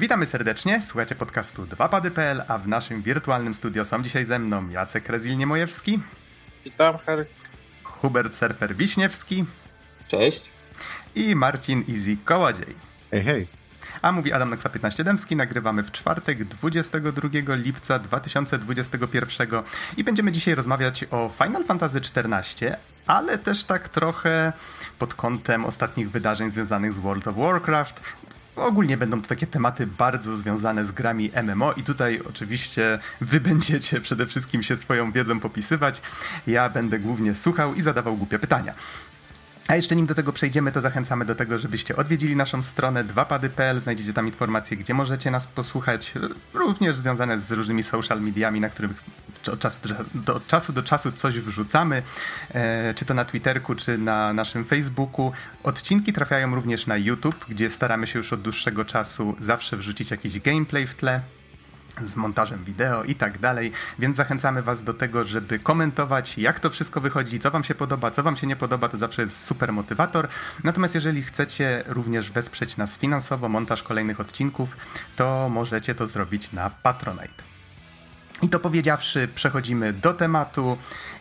Witamy serdecznie, słuchacie podcastu 2pady.pl, a w naszym wirtualnym studio są dzisiaj ze mną Jacek Rezil-Niemojewski. Witam, Harry. Hubert Surfer Wiśniewski. Cześć. I Marcin Easy Kołodziej. Hej, hej. A mówi Adam Noxa 15 Dębski, nagrywamy w czwartek 22 lipca 2021 i będziemy dzisiaj rozmawiać o Final Fantasy XIV, ale też tak trochę pod kątem ostatnich wydarzeń związanych z World of Warcraft, Ogólnie będą to takie tematy bardzo związane z grami MMO i tutaj oczywiście wy będziecie przede wszystkim się swoją wiedzą popisywać. Ja będę głównie słuchał i zadawał głupie pytania. A jeszcze nim do tego przejdziemy, to zachęcamy do tego, żebyście odwiedzili naszą stronę 2pady.pl. Znajdziecie tam informacje, gdzie możecie nas posłuchać, również związane z różnymi social mediami, na których od czasu do, czasu, do czasu coś wrzucamy, e, czy to na Twitterku, czy na naszym Facebooku. Odcinki trafiają również na YouTube, gdzie staramy się już od dłuższego czasu zawsze wrzucić jakiś gameplay w tle z montażem wideo i tak dalej, więc zachęcamy Was do tego, żeby komentować, jak to wszystko wychodzi, co Wam się podoba, co Wam się nie podoba, to zawsze jest super motywator. Natomiast jeżeli chcecie również wesprzeć nas finansowo, montaż kolejnych odcinków, to możecie to zrobić na Patronite. I to powiedziawszy, przechodzimy do tematu.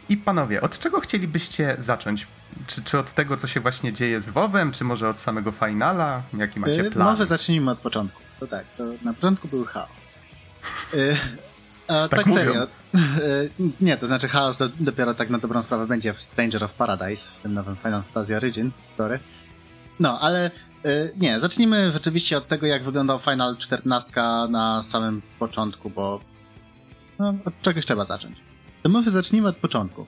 I panowie, od czego chcielibyście zacząć? Czy, czy od tego, co się właśnie dzieje z WoWem, czy może od samego finala? Jaki macie y, plan? Może zacznijmy od początku. To tak, to na początku był chaos. Y, a tak, tak serio. Y, nie, to znaczy chaos do, dopiero tak na dobrą sprawę będzie w Stranger of Paradise, w tym nowym Final Fantasy Origin story. No, ale nie, zacznijmy rzeczywiście od tego, jak wyglądał Final 14 na samym początku, bo no, od czegoś trzeba zacząć. To może zacznijmy od początku.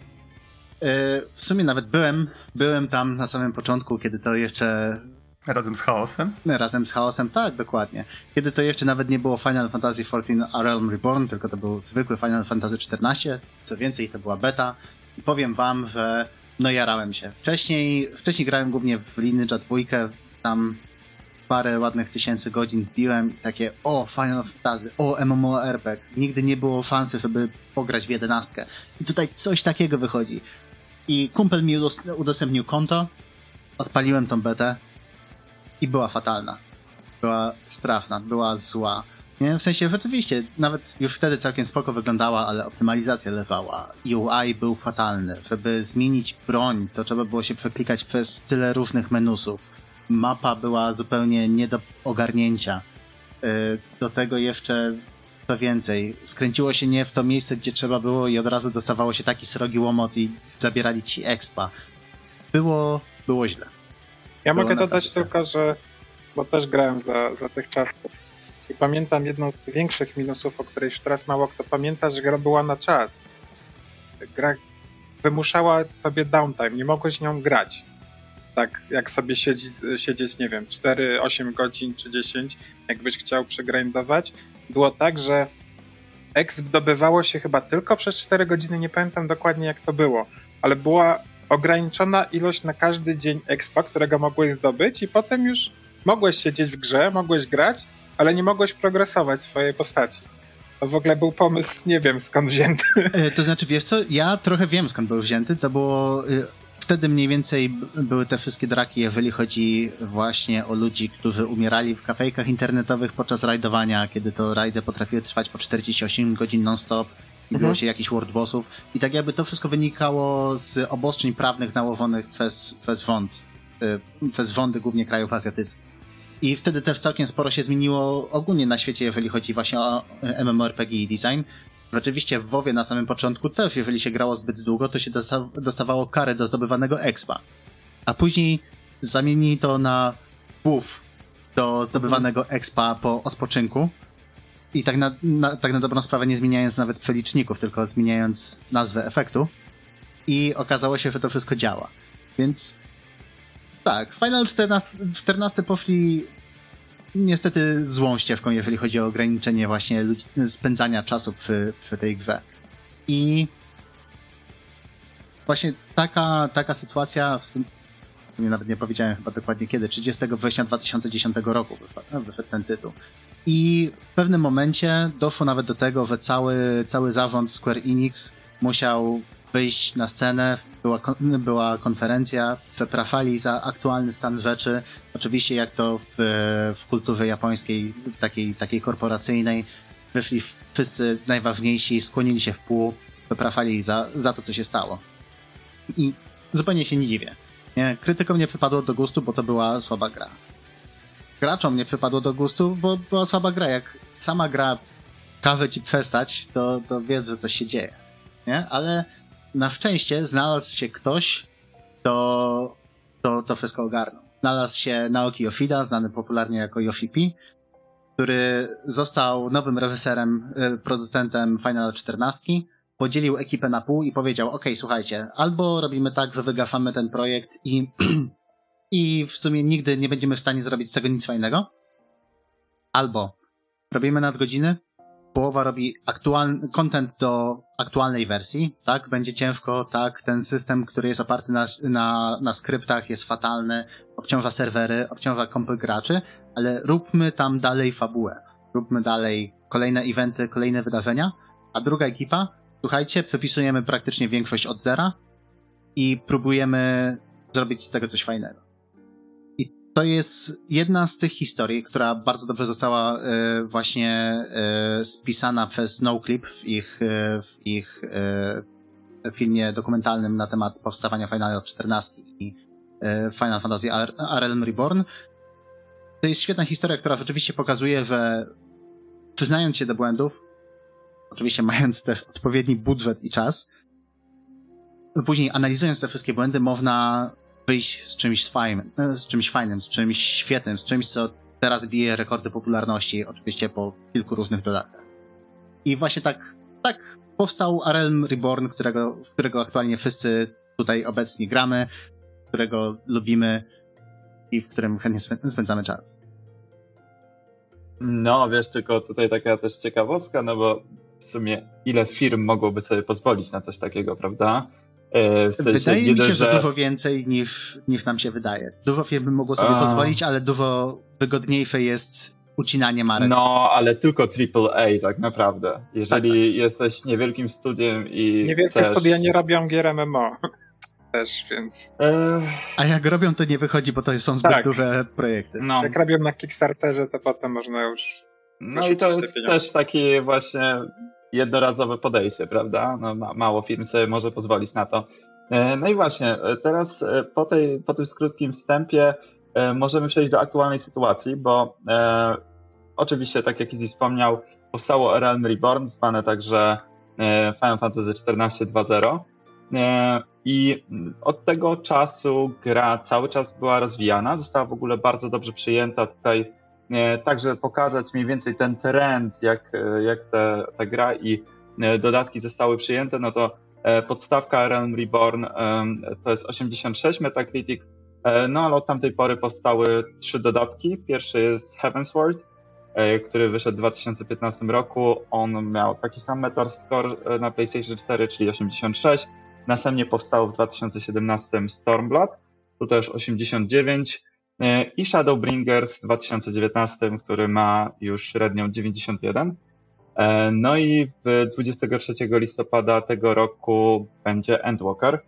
W sumie nawet byłem, byłem tam na samym początku, kiedy to jeszcze... Razem z chaosem? Razem z chaosem, tak, dokładnie. Kiedy to jeszcze nawet nie było Final Fantasy XIV A Realm Reborn, tylko to był zwykły Final Fantasy XIV. Co więcej, to była beta. I powiem wam, że no jarałem się. Wcześniej, wcześniej grałem głównie w Lineage 2, tam parę ładnych tysięcy godzin wbiłem takie o Final Fantasy, o MMORPG. Nigdy nie było szansy, żeby pograć w jedenastkę. I tutaj coś takiego wychodzi. I kumpel mi udostępnił konto, odpaliłem tą betę i była fatalna. Była straszna, była zła. Nie, w sensie rzeczywiście, nawet już wtedy całkiem spoko wyglądała, ale optymalizacja lewała. UI był fatalny. Żeby zmienić broń, to trzeba było się przeklikać przez tyle różnych menusów mapa była zupełnie nie do ogarnięcia. Y, do tego jeszcze co więcej, skręciło się nie w to miejsce, gdzie trzeba było i od razu dostawało się taki srogi łomot i zabierali ci expa. Było, było źle. Ja mogę dodać tylko, że bo też grałem za, za tych czasów. I pamiętam jedną z większych minusów, o której już teraz mało kto pamięta, że gra była na czas. Gra wymuszała tobie downtime, nie mogłeś nią grać. Tak jak sobie siedzieć, siedzieć, nie wiem, 4, 8 godzin czy 10, jakbyś chciał przegrindować, było tak, że exp dobywało się chyba tylko przez 4 godziny, nie pamiętam dokładnie jak to było, ale była ograniczona ilość na każdy dzień expa, którego mogłeś zdobyć i potem już mogłeś siedzieć w grze, mogłeś grać, ale nie mogłeś progresować swojej postaci. To w ogóle był pomysł, nie wiem skąd wzięty. E, to znaczy, wiesz co, ja trochę wiem skąd był wzięty. To było y, wtedy mniej więcej były te wszystkie draki, jeżeli chodzi właśnie o ludzi, którzy umierali w kafejkach internetowych podczas rajdowania, kiedy to rajdy potrafiły trwać po 48 godzin non-stop i mhm. było się jakichś world bossów. I tak jakby to wszystko wynikało z obostrzeń prawnych nałożonych przez, przez rząd, y, przez rządy głównie krajów azjatyckich. I wtedy też całkiem sporo się zmieniło ogólnie na świecie, jeżeli chodzi właśnie o MMORPG i design. Rzeczywiście w WoWie na samym początku też, jeżeli się grało zbyt długo, to się dostawało karę do zdobywanego expa. A później zamienili to na buff do zdobywanego expa po odpoczynku. I tak na, na, tak na dobrą sprawę nie zmieniając nawet przeliczników, tylko zmieniając nazwę efektu. I okazało się, że to wszystko działa. Więc tak, Final 14, 14 poszli niestety złą ścieżką, jeżeli chodzi o ograniczenie właśnie spędzania czasu przy, przy tej grze. I właśnie taka, taka sytuacja, w sumie nawet nie powiedziałem chyba dokładnie kiedy, 30 września 2010 roku wyszedł, wyszedł ten tytuł. I w pewnym momencie doszło nawet do tego, że cały, cały zarząd Square Enix musiał wyjść na scenę, była, była konferencja, przepraszali za aktualny stan rzeczy. Oczywiście jak to w, w kulturze japońskiej, takiej, takiej korporacyjnej, wyszli wszyscy najważniejsi, skłonili się w pół, przepraszali za, za to, co się stało. I zupełnie się nie dziwię. Krytykom nie przypadło do gustu, bo to była słaba gra. Graczom nie przypadło do gustu, bo była słaba gra. Jak sama gra każe ci przestać, to, to wiesz, że coś się dzieje. Nie? Ale na szczęście znalazł się ktoś, kto to, to wszystko ogarnął. Znalazł się Naoki Yoshida, znany popularnie jako Yoshi P, który został nowym reżyserem, y, producentem Final 14, podzielił ekipę na pół i powiedział, ok, słuchajcie, albo robimy tak, że wygaszamy ten projekt i, i w sumie nigdy nie będziemy w stanie zrobić z tego nic fajnego, albo robimy nadgodziny, połowa robi aktualny content do aktualnej wersji, tak? Będzie ciężko, tak? Ten system, który jest oparty na, na, na skryptach jest fatalny, obciąża serwery, obciąża kompy graczy, ale róbmy tam dalej fabułę. Róbmy dalej kolejne eventy, kolejne wydarzenia, a druga ekipa, słuchajcie, przepisujemy praktycznie większość od zera i próbujemy zrobić z tego coś fajnego to jest jedna z tych historii, która bardzo dobrze została e, właśnie e, spisana przez NoClip w ich, e, w ich filmie dokumentalnym na temat powstawania Final 14 i Final Fantasy Realm Reborn. To jest świetna historia, która rzeczywiście pokazuje, że przyznając się do błędów, oczywiście mając też odpowiedni budżet i czas, później analizując te wszystkie błędy, można wyjść z czymś fajnym, e, z czymś fajnym, z czymś świetnym, z czymś, co teraz bije rekordy popularności, oczywiście po kilku różnych dodatkach. I właśnie tak, tak powstał Realm Reborn, którego, w którego aktualnie wszyscy tutaj obecni gramy, którego lubimy i w którym chętnie spędzamy czas. No, wiesz, tylko tutaj taka też ciekawostka, no bo w sumie ile firm mogłoby sobie pozwolić na coś takiego, prawda? E, w sensie wydaje mi się, że... że dużo więcej niż, niż nam się wydaje. Dużo firm by mogło sobie A... pozwolić, ale dużo wygodniejsze jest ucinanie marek. No, ale tylko AAA tak naprawdę. Jeżeli tak, tak. jesteś niewielkim studiem i Niewielkie chcesz... studia nie robią gier MMO. Też, więc... E... A jak robią, to nie wychodzi, bo to są zbyt tak. duże projekty. No. Jak robią na Kickstarterze, to potem można już... No i to jest też taki właśnie jednorazowe podejście, prawda? No, ma, mało firm sobie może pozwolić na to. E, no i właśnie, e, teraz e, po, tej, po tym krótkim wstępie możemy przejść do aktualnej sytuacji, bo e, oczywiście, tak jak Izzy wspomniał, powstało Realm Reborn, zwane także Final Fantasy XIV 2.0 e, i od tego czasu gra cały czas była rozwijana, została w ogóle bardzo dobrze przyjęta tutaj także pokazać mniej więcej ten trend, jak, e, jak te, ta gra i e, dodatki zostały przyjęte, no to podstawka Realm Reborn to jest 86 Metacritic, no ale od tamtej pory powstały trzy dodatki. Pierwszy jest Heavensward, który wyszedł w 2015 roku. On miał taki sam Metascore na PlayStation 4, czyli 86. Następnie powstał w 2017 Stormblood, to już 89. E, i Shadowbringers w 2019, który ma już średnią 91. E, no i w 23 listopada tego roku będzie Endwalker.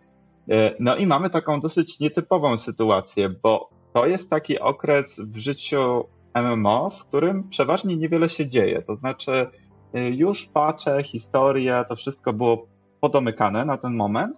E, no i mamy taką dosyć nietypową sytuację, bo to jest taki okres w życiu MMO, w którym przeważnie niewiele się dzieje. To znaczy, już patrzę, historia, to wszystko było podomykane na ten moment.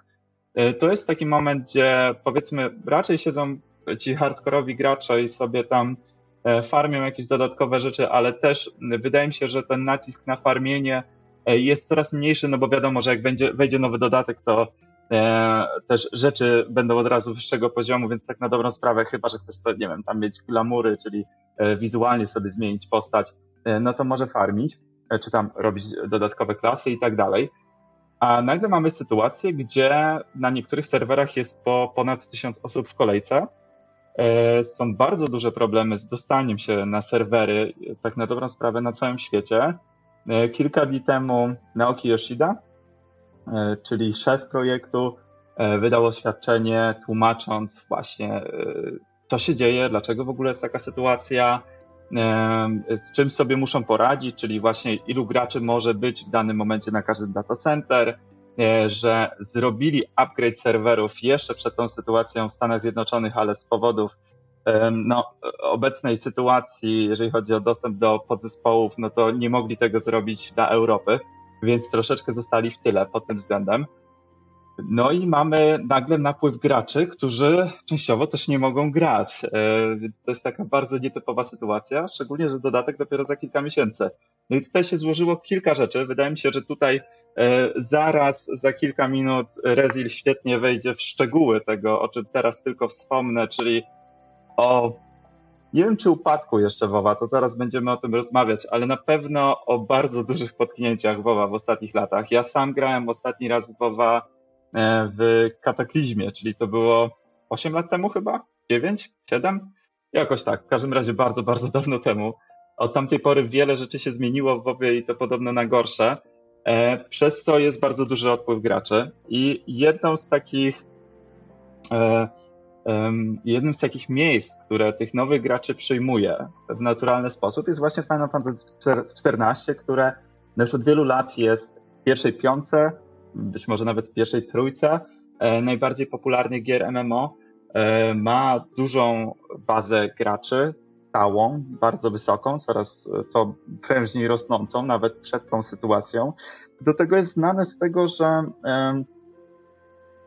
To jest taki moment, gdzie powiedzmy raczej siedzą ci hardkorowi gracze i sobie tam e, farmią jakieś dodatkowe rzeczy, ale też wydaje mi się, że ten nacisk na farmienie e, jest coraz mniejszy, no bo wiadomo, że jak będzie, wejdzie nowy dodatek, to e, też rzeczy będą od razu wyższego poziomu, więc tak na dobrą sprawę, chyba, że ktoś chce, nie wiem, tam mieć glamury, czyli e, wizualnie sobie zmienić postać, e, no to może farmić, e, czy tam robić dodatkowe klasy i tak dalej. A nagle mamy sytuację, gdzie na niektórych serwerach jest po ponad tysiąc osób w kolejce, E, są bardzo duże problemy z dostaniem się na serwery, tak na dobrą sprawę, na całym świecie. E, kilka dni temu Naoki Yoshida, e, czyli szef projektu, wydał oświadczenie tłumacząc właśnie, co się dzieje, dlaczego w ogóle jest taka sytuacja, z czym sobie muszą poradzić, czyli właśnie ilu graczy może być w danym momencie na każdym data center, e, że zrobili upgrade serwerów jeszcze przed tą sytuacją w Stanach Zjednoczonych, ale z powodów no, obecnej sytuacji, jeżeli chodzi o dostęp do podzespołów, no to nie mogli tego zrobić dla Europy, więc troszeczkę zostali w tyle pod tym względem. No i mamy nagle napływ graczy, którzy częściowo też nie mogą grać, e, więc to jest taka bardzo nietypowa sytuacja, szczególnie, że dodatek dopiero za kilka miesięcy. No i tutaj się złożyło kilka rzeczy. Wydaje mi się, że tutaj e, zaraz za kilka minut Rezil świetnie wejdzie w szczegóły tego, o czym teraz tylko wspomnę, czyli o nie wiem czy upadku jeszcze WoWa, to zaraz będziemy o tym rozmawiać, ale na pewno o bardzo dużych potknięciach WoWa w ostatnich latach. Ja sam grałem ostatni raz WoWa e, w Kataklizmie, czyli to było 8 lat temu chyba? 9? 7? Jakoś tak, w każdym razie bardzo, bardzo dawno temu. Od tamtej pory wiele rzeczy się zmieniło w WoWie i to podobno na gorsze, e, przez co jest bardzo duży odpływ graczy. I jedną z takich e, jednym z takich miejsc, które tych nowych graczy przyjmuje w naturalny sposób jest właśnie Final Fantasy XIV, które już od wielu lat jest w pierwszej piątce, być może nawet w pierwszej trójce e, najbardziej popularnych gier MMO. E, ma dużą bazę graczy, stałą, bardzo wysoką, coraz to prężniej rosnącą, nawet przed tą sytuacją. Do tego jest znane z tego, że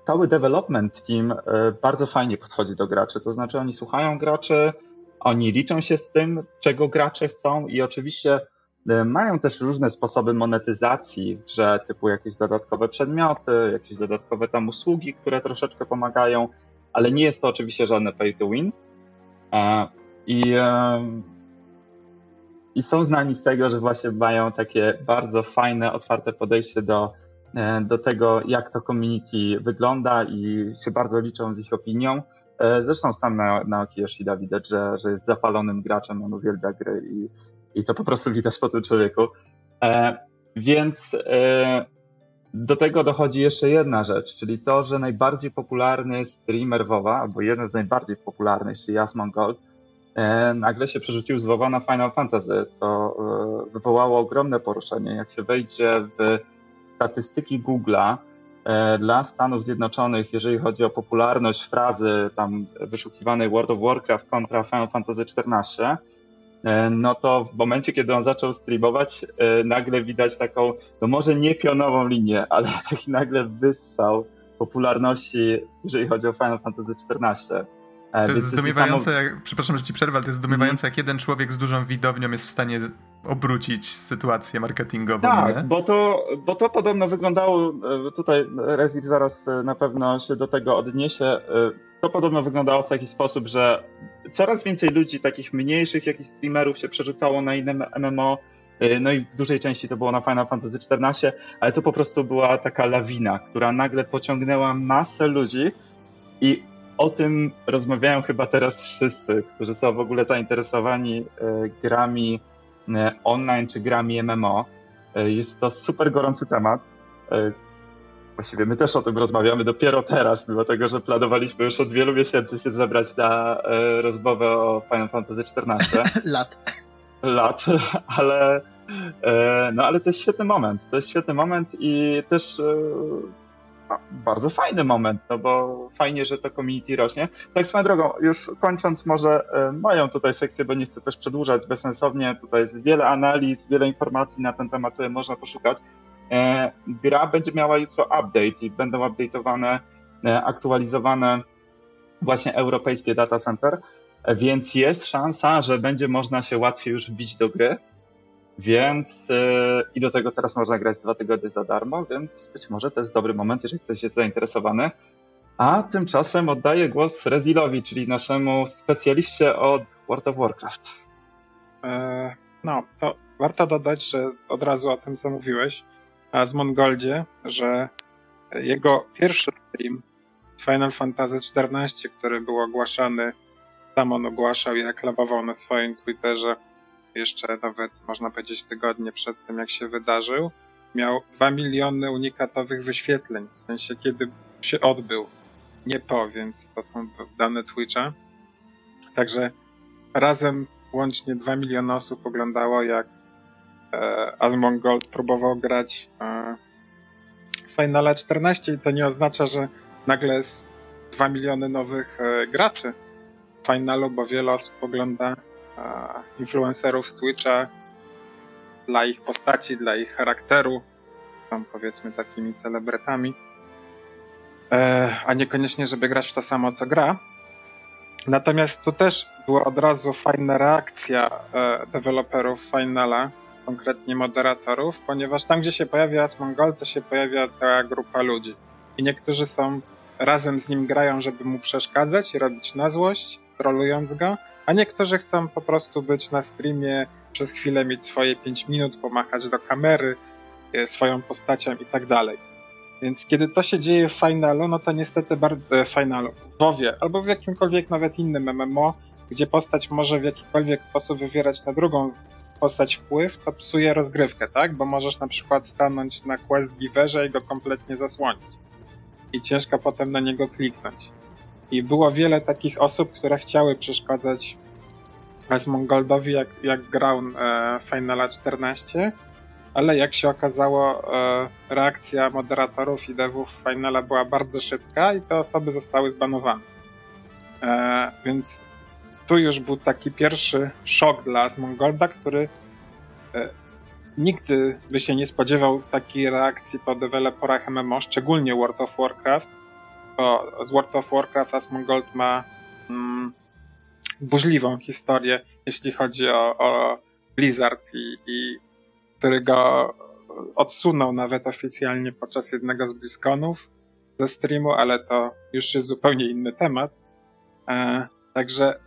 cały development team e, bardzo fajnie podchodzi do graczy. To znaczy, oni słuchają graczy, oni liczą się z tym, czego gracze chcą i oczywiście e, mają też różne sposoby monetyzacji, że typu jakieś dodatkowe przedmioty, jakieś dodatkowe tam usługi, które troszeczkę pomagają, ale nie jest to oczywiście żadne pay to win. I, i są znani z tego, że właśnie mają takie bardzo fajne, otwarte podejście do E, do tego, jak to community wygląda i się bardzo liczą z ich opinią. E, zresztą sam na, na Yoshida widać, że, że jest zapalonym graczem, on uwielbia gry i, i to po prostu widać po tym człowieku. E, więc do tego dochodzi jeszcze jedna rzecz, czyli to, że najbardziej popularny streamer WoWa, albo jeden z najbardziej popularnych, czyli Jasmon Gold, nagle się przerzucił z WoWa na Final Fantasy, co e, wywołało ogromne poruszenie. Jak się wejdzie w statystyki Google'a e, dla Stanów Zjednoczonych, jeżeli chodzi o popularność frazy tam wyszukiwanej World of Warcraft kontra Final Fantasy XIV, e, no to w momencie, kiedy on zaczął streamować, e, nagle widać taką, no może nie pionową linię, ale taki nagle wystrzał popularności, jeżeli chodzi o Final Fantasy XIV. To jest zdumiewające, jak, przepraszam, że ci przerwę, ale to jest zdumiewające, mm. jak jeden człowiek z dużą widownią jest w stanie obrócić sytuację marketingową. Tak, bo to, bo to podobno wyglądało, e, tutaj Rezil zaraz e, na pewno się do tego odniesie, e, to podobno wyglądało w taki sposób, że coraz więcej ludzi, takich mniejszych jakichś streamerów się przerzucało na inne MMO, no i w dużej części to było na Final Fantasy XIV, ale to po prostu była taka lawina, która nagle pociągnęła masę ludzi i o tym rozmawiają chyba teraz wszyscy, którzy są w ogóle zainteresowani grami E, online czy grami MMO. E, jest to super gorący temat. E, właściwie my też o tym rozmawiamy dopiero teraz, mimo tego, że planowaliśmy już od wielu miesięcy się zebrać na rozmowę o Final Fantasy XIV. Lat. Lat, ale no ale to jest świetny moment. To jest świetny moment i też bardzo fajny moment, no bo fajnie, że to community rośnie. Tak swoją drogą, już kończąc może e, moją tutaj sekcję, bo nie chcę też przedłużać bezsensownie, tutaj jest wiele analiz, wiele informacji na ten temat, sobie można poszukać. E, gra będzie miała jutro update i będą update'owane, e, aktualizowane właśnie europejskie data center, więc jest szansa, że będzie można się łatwiej już wbić do gry więc yy, i do tego teraz można grać dwa tygodnie za darmo, więc być może to jest dobry moment, jeżeli ktoś jest zainteresowany. A tymczasem oddaję głos Rezilowi, czyli naszemu specjaliście od World of Warcraft. E, no, to warto dodać, że od razu o tym, co mówiłeś, a z Mongoldzie, że jego pierwszy stream Final Fantasy XIV, który był ogłaszany, sam on ogłaszał i reklamował na swoim Twitterze jeszcze nawet można powiedzieć tygodnie przed tym, jak się wydarzył, miał 2 miliony unikatowych wyświetleń, w sensie kiedy się odbył, nie po, więc to są dane Twitcha. Także razem łącznie 2 miliony osób oglądało, jak e, Asmongold próbował grać e, Finala 14 i to nie oznacza, że nagle jest 2 miliony nowych e, graczy w Finalu, bo wiele osób ogląda influencerów z Twitcha dla ich postaci, dla ich charakteru, są powiedzmy takimi celebrytami, e, a niekoniecznie, żeby grać w to samo, co gra. Natomiast tu też była od razu fajna reakcja e, deweloperów Finala, konkretnie moderatorów, ponieważ tam, gdzie się pojawia Asmongol, to się pojawia cała grupa ludzi. I niektórzy są razem z nim grają, żeby mu przeszkadzać i robić na złość, trolując go, a niektórzy chcą po prostu być na streamie, przez chwilę mieć swoje 5 minut, pomachać do kamery, e, swoją postacią i tak dalej. Więc kiedy to się dzieje w finalu, no to niestety bardzo, e, finalu, w WoWie, albo w jakimkolwiek nawet innym MMO, gdzie postać może w jakikolwiek sposób wywierać na drugą postać wpływ, to psuje rozgrywkę, tak? Bo możesz na przykład stanąć na quest giverze i go kompletnie zasłonić. I ciężko potem na niego kliknąć. I było wiele takich osób, które chciały przeszkadzać Asmongoldowi, jak, jak grał e, Finala 14, ale jak się okazało, e, reakcja moderatorów i devów Finala była bardzo szybka i te osoby zostały zbanowane. E, więc tu już był taki pierwszy szok dla Asmongolda, który e, nigdy by się nie spodziewał takiej reakcji po deweloperach MMO, szczególnie World of Warcraft, bo z World of Warcraft Asmongold ma mm, burzliwą historię, jeśli chodzi o, o Blizzard i, i który go odsunął nawet oficjalnie podczas jednego z BlizzConów ze streamu, ale to już jest zupełnie inny temat. E, także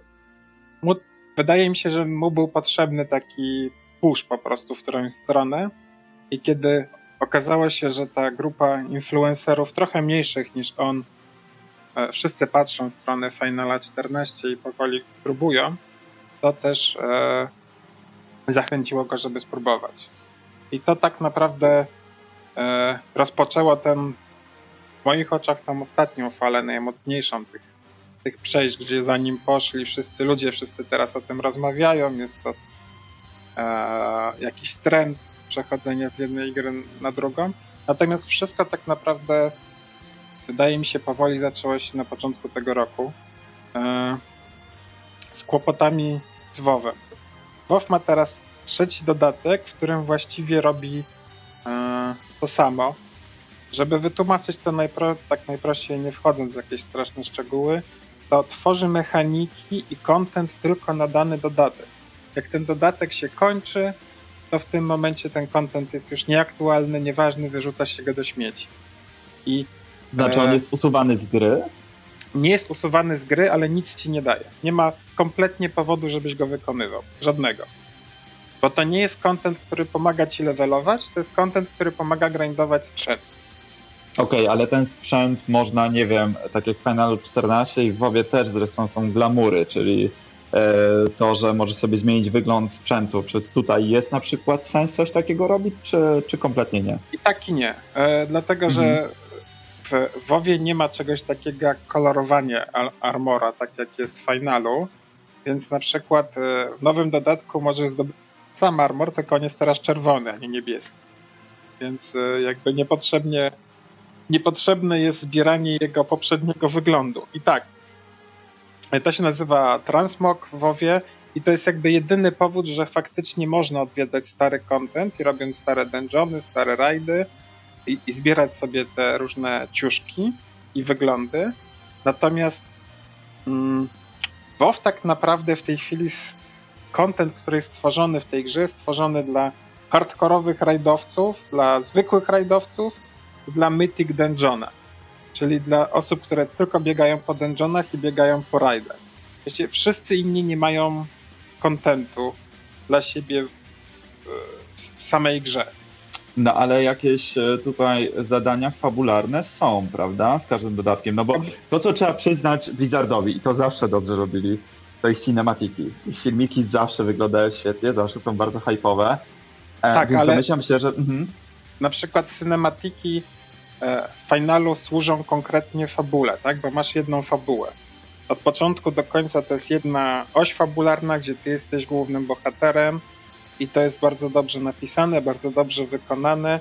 mu, wydaje mi się, że mu był potrzebny taki push po prostu w którąś stronę i kiedy okazało się, że ta grupa influencerów trochę mniejszych niż on wszyscy patrzą w stronę Finala 14 i powoli próbują, to też e, zachęciło go, żeby spróbować. I to tak naprawdę e, rozpoczęło ten, w moich oczach, tą ostatnią falę, najmocniejszą tych, tych przejść, gdzie za nim poszli wszyscy ludzie, wszyscy teraz o tym rozmawiają. Jest to e, jakiś trend przechodzenia z jednej gry na drugą. Natomiast wszystko tak naprawdę, wydaje mi się, powoli zaczęło się na początku tego roku e, z kłopotami z WoWem. WoW ma teraz trzeci dodatek, w którym właściwie robi e, to samo. Żeby wytłumaczyć to najpro, tak najprościej, nie wchodząc w jakieś straszne szczegóły, to tworzy mechaniki i content tylko na dany dodatek. Jak ten dodatek się kończy, to w tym momencie ten content jest już nieaktualny, nieważny, wyrzuca się go do śmieci. I, znaczy on e, jest usuwany z gry? Nie jest usuwany z gry, ale nic ci nie daje. Nie ma kompletnie powodu, żebyś go wykonywał. Żadnego. Bo to nie jest content, który pomaga ci levelować, to jest content, który pomaga grindować sprzęt. Okej, okay, ale ten sprzęt można, nie wiem, tak jak w Finalu 14 i w WoWie też zresztą są glamury, czyli e, to, że może sobie zmienić wygląd sprzętu. Czy tutaj jest na przykład sens coś takiego robić, czy, czy kompletnie nie? I tak i nie. E, dlatego, mhm. że w WoWie nie ma czegoś takiego jak kolorowanie armora, tak jak jest w Finalu. Więc na przykład e, w nowym dodatku możesz zdobyć sam armor, tylko on jest teraz czerwony, a nie niebieski. Więc e, jakby niepotrzebnie, niepotrzebne jest zbieranie jego poprzedniego wyglądu. I tak, to się nazywa Transmog w WoWie i to jest jakby jedyny powód, że faktycznie można odwiedzać stary content i robiąc stare dungeony, stare rajdy i, i zbierać sobie te różne ciuszki i wyglądy. Natomiast mm, WoW tak naprawdę w tej chwili content, który jest stworzony w tej grze, jest stworzony dla hardkorowych rajdowców, dla zwykłych rajdowców dla Mythic Dungeona. Czyli dla osób, które tylko biegają po dungeonach i biegają po rajdach. Wiecie, wszyscy inni nie mają kontentu dla siebie w, w samej grze. No ale jakieś e, tutaj zadania fabularne są, prawda? Z każdym dodatkiem. No bo to, co trzeba przyznać Blizzardowi, i to zawsze dobrze robili, to ich cinematiki. Ich filmiki zawsze wyglądają świetnie, zawsze są bardzo hype'owe. E, tak, więc ale myślę się, że... Mhm. Na przykład cinematiki e, finalu służą konkretnie fabule, tak? Bo masz jedną fabułę. Od początku do końca to jest jedna oś fabularna, gdzie ty jesteś głównym bohaterem i to jest bardzo dobrze napisane, bardzo dobrze wykonane.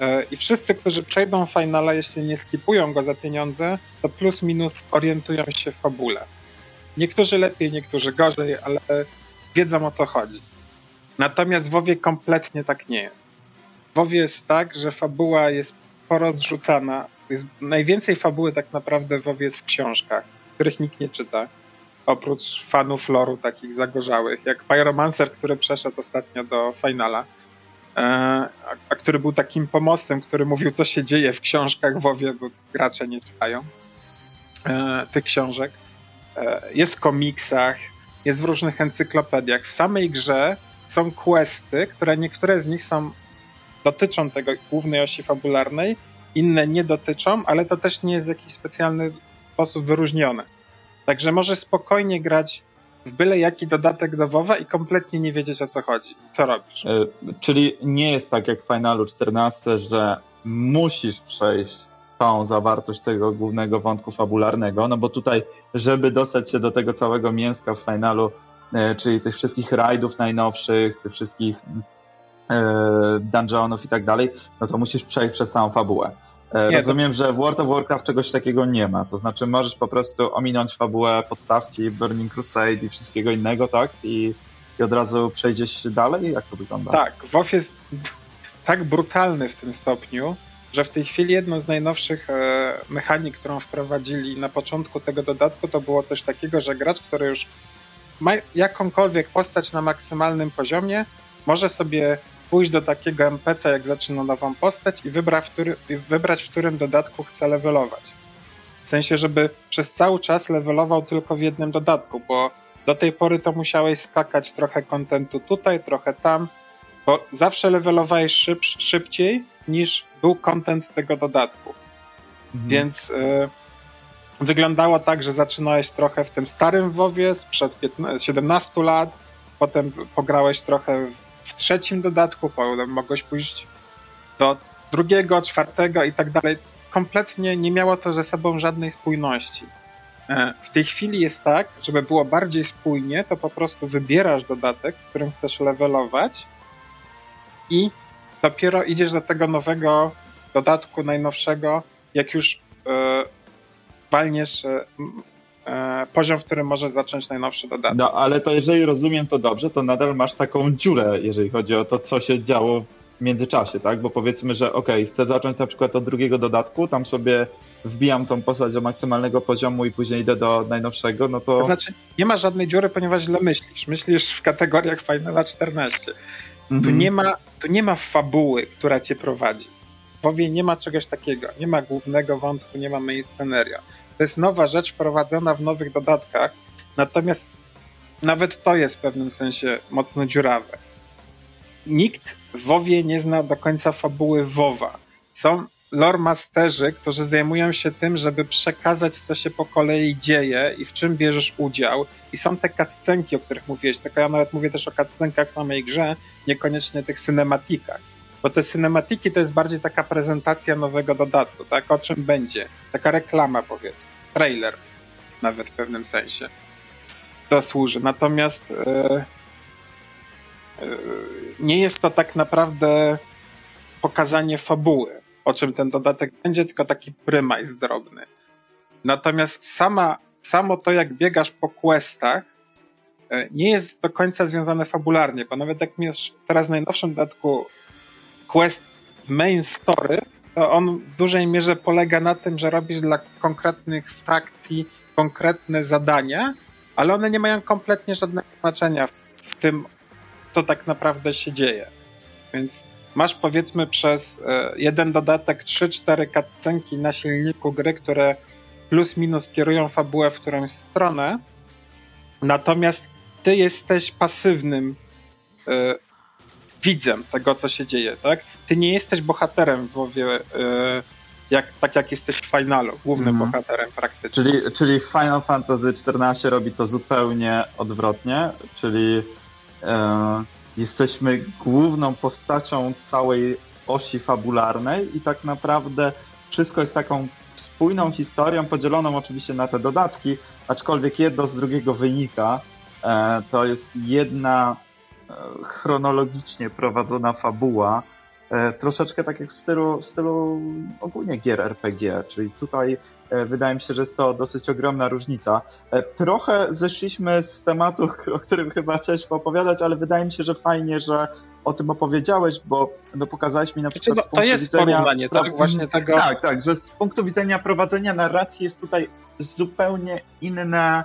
E, I wszyscy, którzy przejdą finala, jeśli nie skipują go za pieniądze, to plus minus orientują się w fabule. Niektórzy lepiej, niektórzy gorzej, ale wiedzą o co chodzi. Natomiast w WoWie kompletnie tak nie jest. W WoWie jest tak, że fabuła jest porozrzucana. Jest, najwięcej fabuły tak naprawdę w WoWie jest w książkach, których nikt nie czyta. Oprócz fanów loru takich zagorzałych, jak Pyromancer, który przeszedł ostatnio do finala E, a, a, który był takim pomostem, który mówił, co się dzieje w książkach WoWie, bo gracze nie czytają e, tych książek. E, jest w komiksach, jest w różnych encyklopediach. W samej grze są questy, które niektóre z nich są dotyczą tego głównej osi fabularnej, inne nie dotyczą, ale to też nie jest w jakiś specjalny sposób wyróżnione. Także możesz spokojnie grać w byle jaki dodatek do WoWa i kompletnie nie wiedzieć o co chodzi. Co robisz? E, czyli nie jest tak jak w Finalu 14, że musisz przejść całą zawartość tego głównego wątku fabularnego, no bo tutaj, żeby dostać się do tego całego mięska w finalu, e, czyli tych wszystkich rajdów najnowszych, tych wszystkich e, dungeonów i tak dalej, no to musisz przejść przez całą fabułę. E, nie, Rozumiem, to... że w World of Warcraft czegoś takiego nie ma. To znaczy możesz po prostu ominąć fabułę podstawki Burning Crusade i wszystkiego innego, tak? I, i od razu przejdziesz dalej? Jak to wygląda? Tak, WoW jest tak brutalny w tym stopniu, że w tej chwili jedną z najnowszych e, mechanik, którą wprowadzili na początku tego dodatku, to było coś takiego, że gracz, który już ma jakąkolwiek postać na maksymalnym poziomie, może sobie pójść do takiego NPC, jak zaczyna nową postać i wybrać, w, który, wybrać, w którym dodatku chce levelować. W sensie, żeby przez cały czas levelował tylko w jednym dodatku, bo do tej pory to musiałeś skakać trochę kontentu tutaj, trochę tam, bo zawsze levelowałeś szyb, szybciej niż był kontent tego dodatku. Mhm. Więc y, wyglądało tak, że zaczynałeś trochę w tym starym WoWie sprzed 15, 17 lat, potem pograłeś trochę w trzecim dodatku, mogłeś pójść do drugiego, czwartego i tak dalej. Kompletnie nie miało to ze sobą żadnej spójności. E, w tej chwili jest tak, żeby było bardziej spójnie, to po prostu wybierasz dodatek, którym chcesz levelować i dopiero idziesz do tego nowego dodatku, najnowszego, jak już yy, walniesz E, poziom, w którym możesz zacząć najnowszy dodatek. No, ale to jeżeli rozumiem to dobrze, to nadal masz taką dziurę, jeżeli chodzi o to, co się działo w międzyczasie, tak? Bo powiedzmy, że ok, chcę zacząć na przykład od drugiego dodatku, tam sobie wbijam tą postać do maksymalnego poziomu i później idę do najnowszego, no to... to znaczy, nie ma żadnej dziury, ponieważ źle myślisz. Myślisz w kategoriach Finala 14. Tu, mhm. nie ma, tu nie ma fabuły, która cię prowadzi. W WoWie nie ma czegoś takiego. Nie ma głównego wątku, nie ma main scenario. To jest nowa rzecz wprowadzona w nowych dodatkach, natomiast nawet to jest w pewnym sensie mocno dziurawe. Nikt w WoWie nie zna do końca fabuły WoWa. Są lore masterzy, którzy zajmują się tym, żeby przekazać, co się po kolei dzieje i w czym bierzesz udział. I są te cutscenki, o których mówiłeś. Tylko ja nawet mówię też o cutscenkach w samej grze, niekoniecznie tych cinematikach. Bo te cinematiki to jest bardziej taka prezentacja nowego dodatku, tak? O czym będzie. Taka reklama, powiedzmy. Trailer, nawet w pewnym sensie. To służy. Natomiast yy, yy, nie jest to tak naprawdę pokazanie fabuły, o czym ten dodatek będzie, tylko taki prymajs drobny. Natomiast sama, samo to, jak biegasz po questach, e, nie jest do końca związane fabularnie, bo nawet jak masz teraz w najnowszym dodatku quest z main story, to on w dużej mierze polega na tym, że robisz dla konkretnych frakcji konkretne zadania, ale one nie mają kompletnie żadnego znaczenia w tym, co tak naprawdę się dzieje. Więc masz powiedzmy przez e, jeden dodatek 3-4 cutscenki na silniku gry, które plus minus kierują fabułę w którąś stronę, natomiast ty jesteś pasywnym e, widzem tego, co się dzieje, tak? Ty nie jesteś bohaterem w WoWie, yy, jak, tak jak jesteś w finalu, głównym mm. bohaterem praktycznie. Czyli, czyli Final Fantasy XIV robi to zupełnie odwrotnie, czyli yy, jesteśmy główną postacią całej osi fabularnej i tak naprawdę wszystko jest taką spójną historią, podzieloną oczywiście na te dodatki, aczkolwiek jedno z drugiego wynika. E, to jest jedna chronologicznie prowadzona fabuła, e, troszeczkę tak jak w stylu, w stylu ogólnie gier RPG, czyli tutaj e, wydaje mi się, że jest to dosyć ogromna różnica. E, trochę zeszliśmy z tematu, o którym chyba chciałeś opowiadać, ale wydaje mi się, że fajnie, że o tym opowiedziałeś, bo no, pokazałeś mi na przykład znaczy, To jest widzenia, porównanie, tak? Właśnie tego... Tak, tak, że z punktu widzenia prowadzenia narracji jest tutaj zupełnie inna,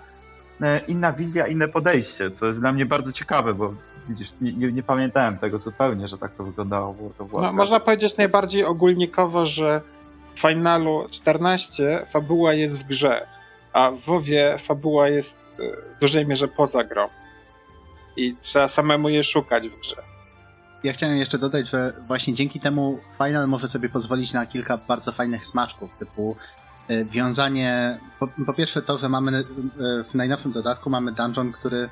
inna wizja, inne podejście, co jest dla mnie bardzo ciekawe, bo widzisz, nie, nie, nie, pamiętałem tego zupełnie, że tak to wyglądało Warcraft. No, można powiedzieć najbardziej ogólnikowo, że w Finalu 14 fabuła jest w grze, a w WoWie fabuła jest e, w dużej mierze poza grą. I trzeba samemu je szukać w grze. Ja chciałem jeszcze dodać, że właśnie dzięki temu Final może sobie pozwolić na kilka bardzo fajnych smaczków, typu e, wiązanie, po, po pierwsze to, że mamy e, w najnowszym dodatku mamy dungeon, który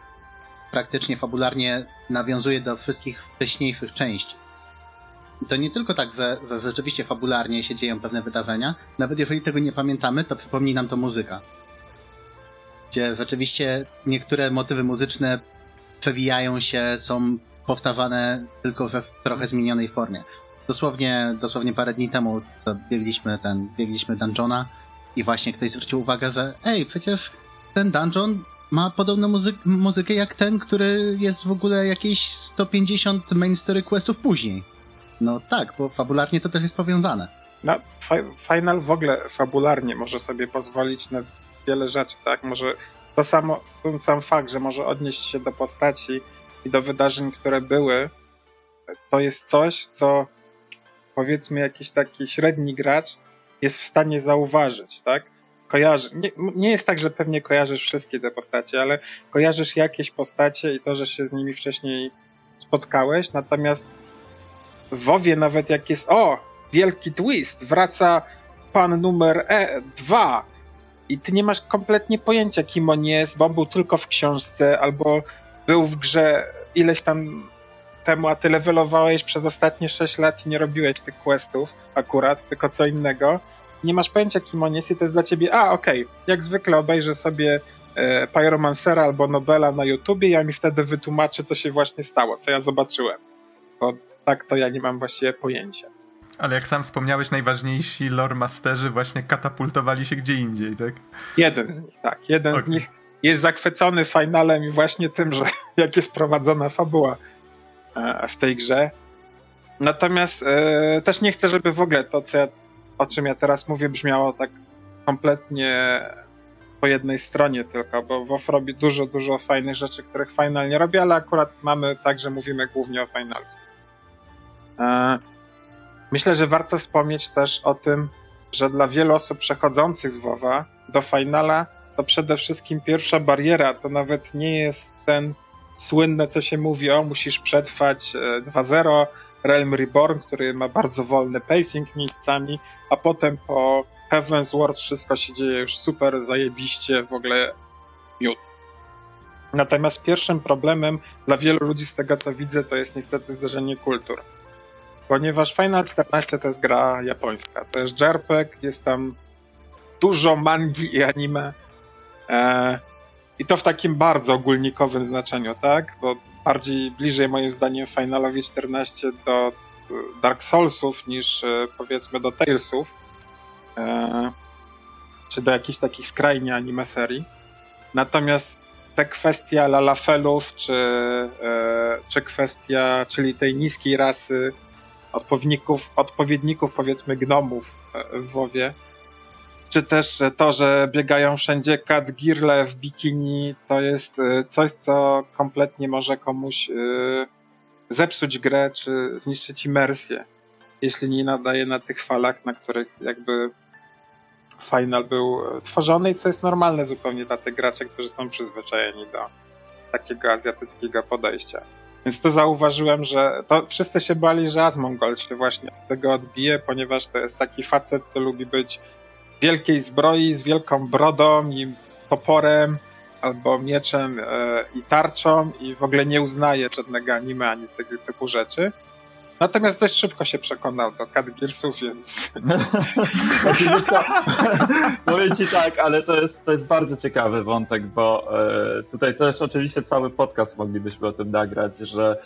praktycznie fabularnie nawiązuje do wszystkich wcześniejszych części. To nie tylko tak, że, że rzeczywiście fabularnie się dzieją pewne wydarzenia, nawet jeżeli tego nie pamiętamy, to przypomni nam to muzyka. Gdzie rzeczywiście niektóre motywy muzyczne przewijają się, są powtarzane tylko że w trochę zmienionej formie. Dosłownie, dosłownie parę dni temu co biegliśmy ten, biegliśmy dungeona i właśnie ktoś zwrócił uwagę, że ej, przecież ten dungeon ma podobną muzy muzykę jak ten, który jest w ogóle jakieś 150 main story questów później. No tak, bo fabularnie to też jest powiązane. No, Final w ogóle fabularnie może sobie pozwolić na wiele rzeczy, tak? Może to samo, ten sam fakt, że może odnieść się do postaci i do wydarzeń, które były, to jest coś, co powiedzmy jakiś taki średni gracz jest w stanie zauważyć, tak? Nie, nie jest tak, że pewnie kojarzysz wszystkie te postacie, ale kojarzysz jakieś postacie i to, że się z nimi wcześniej spotkałeś, natomiast w WoWie nawet jak jest, o, wielki twist, wraca pan numer E2 i ty nie masz kompletnie pojęcia, kim on jest, bo on był tylko w książce, albo był w grze ileś tam temu, a ty levelowałeś przez ostatnie 6 lat i nie robiłeś tych questów akurat, tylko co innego nie masz pojęcia, kim on jest i to jest dla ciebie, a okej, okay. jak zwykle obejrzę sobie e, Pyromancera albo Nobela na YouTubie i on mi wtedy wytłumaczy, co się właśnie stało, co ja zobaczyłem. Bo tak to ja nie mam właściwie pojęcia. Ale jak sam wspomniałeś, najważniejsi lore masterzy właśnie katapultowali się gdzie indziej, tak? Jeden z nich, tak. Jeden okay. z nich jest zachwycony finalem i właśnie tym, że jak jest prowadzona fabuła e, w tej grze. Natomiast e, też nie chcę, żeby w ogóle to, co ja o czym ja teraz mówię, brzmiało tak kompletnie po jednej stronie tylko, bo WoW robi dużo, dużo fajnych rzeczy, których Final nie robi, ale akurat mamy tak, że mówimy głównie o Finalu. E, myślę, że warto wspomnieć też o tym, że dla wielu osób przechodzących z WoWa do Finala to przede wszystkim pierwsza bariera to nawet nie jest ten słynne, co się mówi, o musisz przetrwać 2.0, e, Realm Reborn, który ma bardzo wolny pacing miejscami, a potem po Heaven's Ward wszystko się dzieje już super, zajebiście, w ogóle miód. Natomiast pierwszym problemem dla wielu ludzi, z tego co widzę, to jest niestety zderzenie kultur. Ponieważ Final 14 to jest gra japońska. To jest JRPG, jest tam dużo mangi i anime. E, I to w takim bardzo ogólnikowym znaczeniu, tak? Bo bardziej bliżej moim zdaniem Finalowi 14 do Dark Soulsów niż e, powiedzmy do Talesów, e, czy do jakichś takich skrajnie anime serii. Natomiast te kwestia lalafelów, czy, e, czy kwestia, czyli tej niskiej rasy odpowiedników, odpowiedników powiedzmy gnomów w WoWie, czy też to, że biegają wszędzie cat girle w bikini, to jest coś, co kompletnie może komuś zepsuć grę, czy zniszczyć imersję, jeśli nie nadaje na tych falach, na których jakby Final był tworzony i co jest normalne zupełnie dla tych graczy, którzy są przyzwyczajeni do takiego azjatyckiego podejścia. Więc to zauważyłem, że to wszyscy się bali, że Asmongold się właśnie tego odbije, ponieważ to jest taki facet, co lubi być wielkiej zbroi, z wielką brodą i toporem, albo mieczem e, i tarczą i w ogóle nie uznaje żadnego anime ani tego typu rzeczy. Natomiast dość szybko się przekonał do Cat Gearsów, więc... Oczywiście, powiem ci tak, ale to jest, to jest bardzo ciekawy wątek, bo e, tutaj też oczywiście cały podcast moglibyśmy o tym nagrać, że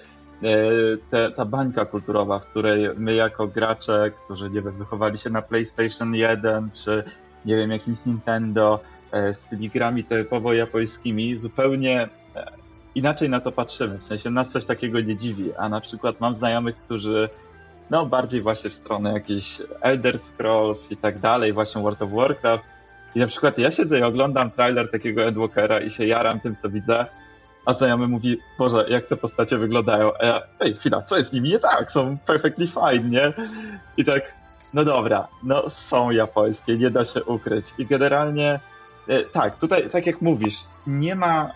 te, ta bańka kulturowa, w której my jako gracze, którzy nie wiem, wychowali się na PlayStation 1 czy nie wiem, jakimś Nintendo z tymi grami typowo japońskimi, zupełnie inaczej na to patrzymy. W sensie nas coś takiego nie dziwi, a na przykład mam znajomych, którzy no bardziej właśnie w stronę jakichś Elder Scrolls i tak dalej, właśnie World of Warcraft. I na przykład ja siedzę i oglądam trailer takiego Endwalkera i się jaram tym, co widzę, a znajomy mówi, Boże, jak te postacie wyglądają. A ja, ej, chwila, co jest z nimi nie tak? Są perfectly fine, nie? I tak, no dobra, no są japońskie, nie da się ukryć. I generalnie, e, tak, tutaj, tak jak mówisz, nie ma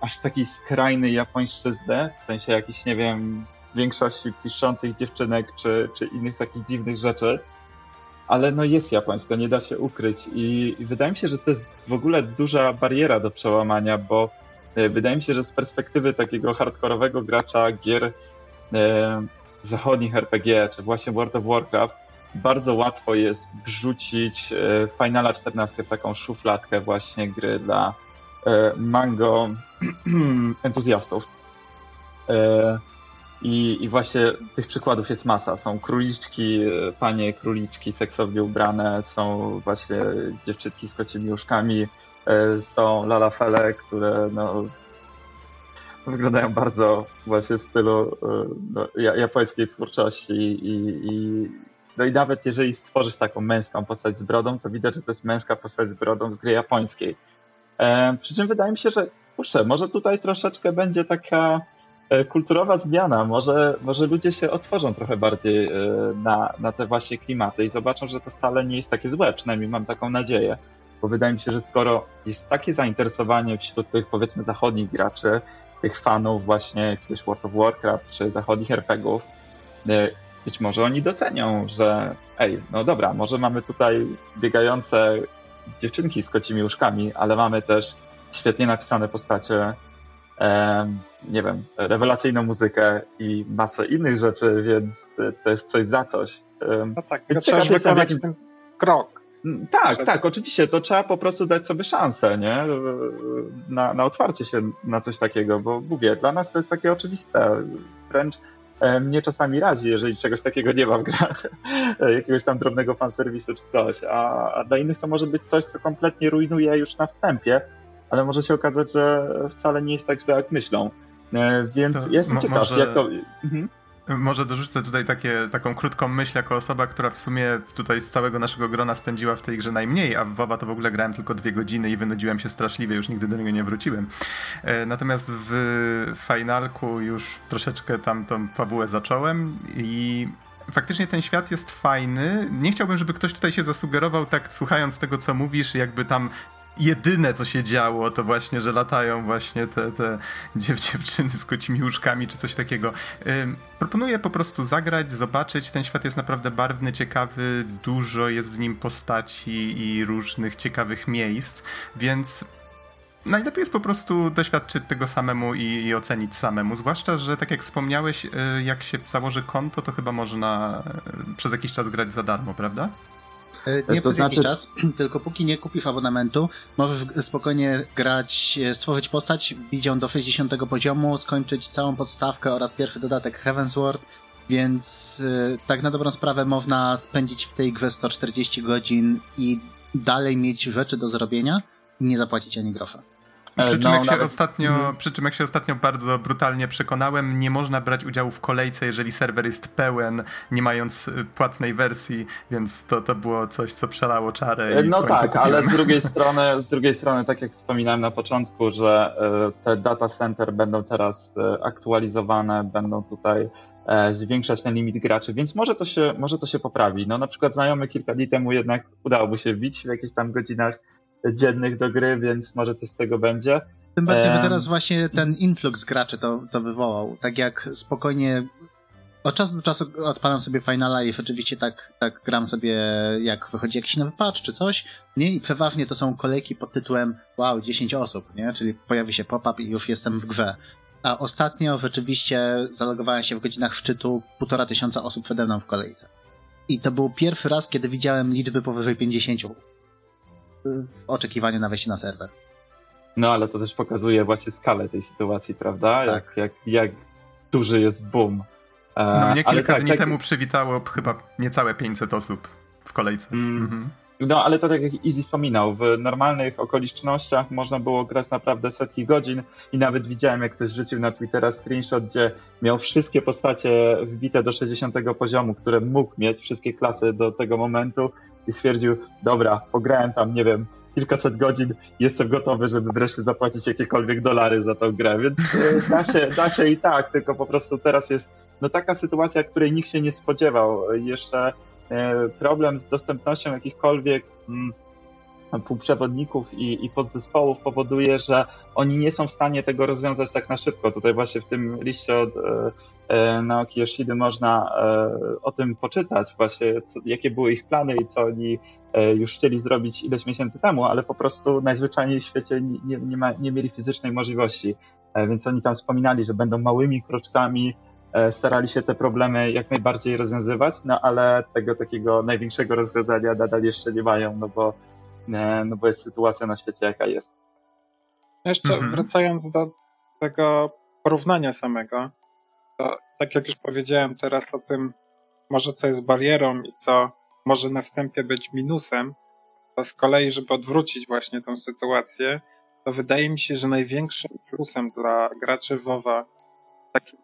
aż takiej skrajnej japońszczyzny, w sensie jakichś, nie wiem, większości piszczących dziewczynek czy, czy innych takich dziwnych rzeczy, ale no jest japońsko, nie da się ukryć i, wydaje mi się, że to jest w ogóle duża bariera do przełamania, bo wydaje mi się, że z perspektywy takiego hardkorowego gracza gier e, zachodnich RPG, czy właśnie World of Warcraft, bardzo łatwo jest wrzucić e, Finala 14 w taką szufladkę właśnie gry dla e, mango entuzjastów. E, i, I właśnie tych przykładów jest masa. Są króliczki, e, panie króliczki seksownie ubrane, są właśnie dziewczynki z kocimi łóżkami, e, są lalafele, które no, wyglądają bardzo właśnie w stylu no, japońskiej twórczości i, i, no i nawet jeżeli stworzysz taką męską postać z brodą, to widać, że to jest męska postać z brodą z gry japońskiej. E, przy czym wydaje mi się, że kurczę, może tutaj troszeczkę będzie taka e, kulturowa zmiana. Może, może ludzie się otworzą trochę bardziej e, na, na te właśnie klimaty i zobaczą, że to wcale nie jest takie złe, przynajmniej mam taką nadzieję. Bo wydaje mi się, że skoro jest takie zainteresowanie wśród tych powiedzmy zachodnich graczy, tych fanów właśnie jakiegoś World of Warcraft czy zachodnich RPGów, e, być może oni docenią, że ej, no dobra, może mamy tutaj biegające dziewczynki z kocimi łóżkami, ale mamy też świetnie napisane postacie, e, nie wiem, rewelacyjną muzykę i masę innych rzeczy, więc to jest coś za coś. E, no tak, więc trzeba wykonać jakim... ten krok. Tak, tak, oczywiście, to trzeba po prostu dać sobie szansę, nie? Na, na otwarcie się na coś takiego, bo mówię, dla nas to jest takie oczywiste, wręcz e, mnie czasami razi, jeżeli czegoś takiego nie ma w grach, jakiegoś tam drobnego fanserwisu czy coś, a, a dla innych to może być coś, co kompletnie rujnuje już na wstępie, ale może się okazać, że wcale nie jest tak źle, jak myślą. E, więc to jestem ciekaw, może... jak to... Mhm. Może dorzucę tutaj takie, taką krótką myśl jako osoba, która w sumie tutaj z całego naszego grona spędziła w tej grze najmniej, a w WoWa to w ogóle grałem tylko dwie godziny i wynudziłem się straszliwie, już nigdy do niego nie wróciłem. E, natomiast w finalku już troszeczkę tam tą fabułę zacząłem i faktycznie ten świat jest fajny. Nie chciałbym, żeby ktoś tutaj się zasugerował, tak słuchając tego, co mówisz, jakby tam jedyne, co się działo, to właśnie, że latają właśnie te, te dziewczyny z kocimi łóżkami, czy coś takiego. proponuję po prostu zagrać, zobaczyć. Ten świat jest naprawdę barwny, ciekawy, dużo jest w nim postaci i różnych ciekawych miejsc, więc najlepiej jest po prostu doświadczyć tego samemu i, i, ocenić samemu. Zwłaszcza, że tak jak wspomniałeś, y, jak się założy konto, to chyba można y, przez jakiś czas grać za darmo, prawda? E, nie to przez znaczy... jakiś czas, tylko póki nie kupisz abonamentu, możesz spokojnie grać, e, stworzyć postać, bić ją do 60 poziomu, skończyć całą podstawkę oraz pierwszy dodatek Heavensward, więc e, tak na dobrą sprawę można spędzić w tej grze 140 godzin i dalej mieć rzeczy do zrobienia i nie zapłacić ani grosza. Przy czym, no, jak się nawet... ostatnio, mhm. przy czym jak się ostatnio bardzo brutalnie przekonałem, nie można brać udziału w kolejce, jeżeli serwer jest pełen, nie mając y, płatnej wersji, więc to, to było coś, co przelało czarę. no tak, kupiłem. ale z drugiej strony, z drugiej strony, tak jak wspominałem na początku, że y, te data center będą teraz aktualizowane, będą tutaj e, zwiększać ten limit graczy, więc może to się, może to się poprawi. No na przykład znajomy kilka dni temu jednak udało mu się wbić w jakichś tam godzinach dziennych do gry, więc może coś z tego będzie. Tym bardziej, że teraz właśnie ten influx graczy to, to wywołał. Tak jak spokojnie od czasu do czasu odpalam sobie Finala i rzeczywiście tak, tak gram sobie, jak wychodzi jakiś nowy patch czy coś, nie? I przeważnie to są kolejki pod tytułem wow, 10 osób, nie? Czyli pojawi się pop-up i już jestem w grze. A ostatnio rzeczywiście zalogowałem się w godzinach szczytu półtora tysiąca osób przede mną w kolejce. I to był pierwszy raz, kiedy widziałem liczby powyżej 50 w oczekiwaniu na wejście na serwer. No ale to też pokazuje właśnie skalę tej sytuacji, prawda? Tak. Jak, jak, jak duży jest boom. No mnie kilka tak, dni tak... temu przywitało chyba niecałe 500 osób w kolejce. Mm. Mhm. No ale to tak jak Easy wspominał, w normalnych okolicznościach można było grać naprawdę setki godzin i nawet widziałem, jak ktoś rzucił na Twittera screenshot, gdzie miał wszystkie postacie wbite do 60 poziomu, które mógł mieć, wszystkie klasy do tego momentu i stwierdził, dobra, pograłem tam, nie wiem, kilkaset godzin, jestem gotowy, żeby wreszcie zapłacić jakiekolwiek dolary za tą grę, więc e, da się, da się i tak, tylko po prostu teraz jest no taka sytuacja, której nikt się nie spodziewał. Jeszcze E, problem z dostępnością jakichkolwiek mm, półprzewodników i, i podzespołów powoduje, że oni nie są w stanie tego rozwiązać tak na szybko. Tutaj właśnie w tym liście od e, e Naoki Yoshidy można e, o tym poczytać, właśnie co, jakie były ich plany i co oni e, już chcieli zrobić ileś miesięcy temu, ale po prostu najzwyczajniej w świecie nie, nie, ma, nie mieli fizycznej możliwości. E, więc oni tam wspominali, że będą małymi kroczkami E, starali się te problemy jak najbardziej rozwiązywać, no ale tego takiego największego rozwiązania nadal jeszcze nie mają, no bo, no bo jest sytuacja na świecie jaka jest. Jeszcze mhm. wracając do tego porównania samego, to tak jak już powiedziałem teraz o tym, może co jest barierą i co może na wstępie być minusem, to z kolei, żeby odwrócić właśnie tą sytuację, to wydaje mi się, że największym plusem dla graczy WoWa takim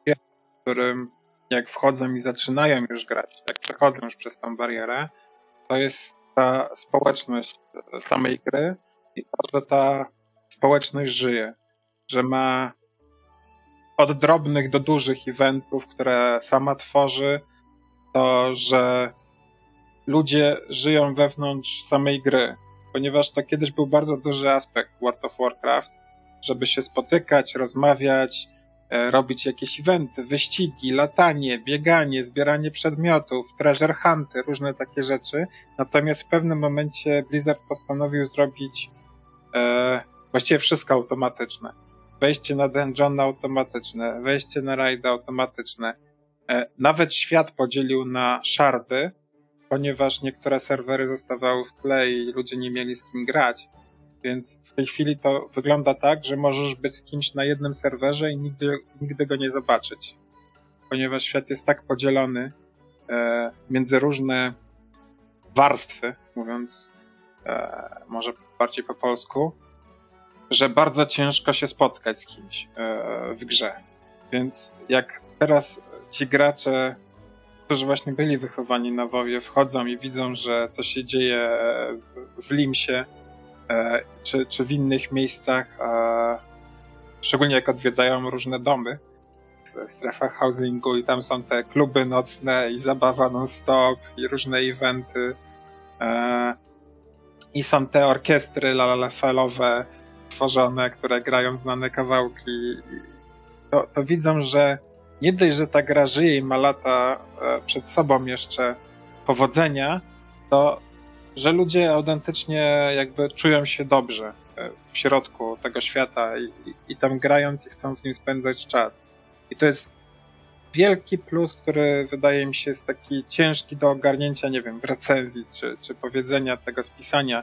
którym jak wchodzą i zaczynają już grać, jak przechodzą już przez tą barierę, to jest ta społeczność samej gry i to, że ta społeczność żyje, że ma od drobnych do dużych eventów, które sama tworzy, to, że ludzie żyją wewnątrz samej gry, ponieważ to kiedyś był bardzo duży aspekt World of Warcraft, żeby się spotykać, rozmawiać, robić jakieś eventy, wyścigi, latanie, bieganie, zbieranie przedmiotów, treasure hunty, różne takie rzeczy. Natomiast w pewnym momencie Blizzard postanowił zrobić e, właściwie wszystko automatyczne. Wejście na dungeon automatyczne, wejście na raid automatyczne. E, nawet świat podzielił na shardy, ponieważ niektóre serwery zostawały w tle i ludzie nie mieli z kim grać. Więc w tej chwili to wygląda tak, że możesz być z kimś na jednym serwerze i nigdy, nigdy go nie zobaczyć. Ponieważ świat jest tak podzielony e, między różne warstwy, mówiąc e, może bardziej po polsku, że bardzo ciężko się spotkać z kimś e, w grze. Więc jak teraz ci gracze, którzy właśnie byli wychowani na WoWie, wchodzą i widzą, że coś się dzieje w Limsie, czy, czy w innych miejscach, szczególnie jak odwiedzają różne domy, strefach housingu i tam są te kluby nocne i zabawa non-stop i różne eventy e, i są te orkiestry lalalefelowe tworzone, które grają znane kawałki. To, to widzą, że nie dość, że ta gra żyje i ma lata e, przed sobą jeszcze powodzenia, to że ludzie autentycznie jakby czują się dobrze e, w środku tego świata i, i, tam grając i chcą w nim spędzać czas. I to jest wielki plus, który wydaje mi się jest taki ciężki do ogarnięcia, nie wiem, w recenzji czy, czy powiedzenia tego spisania,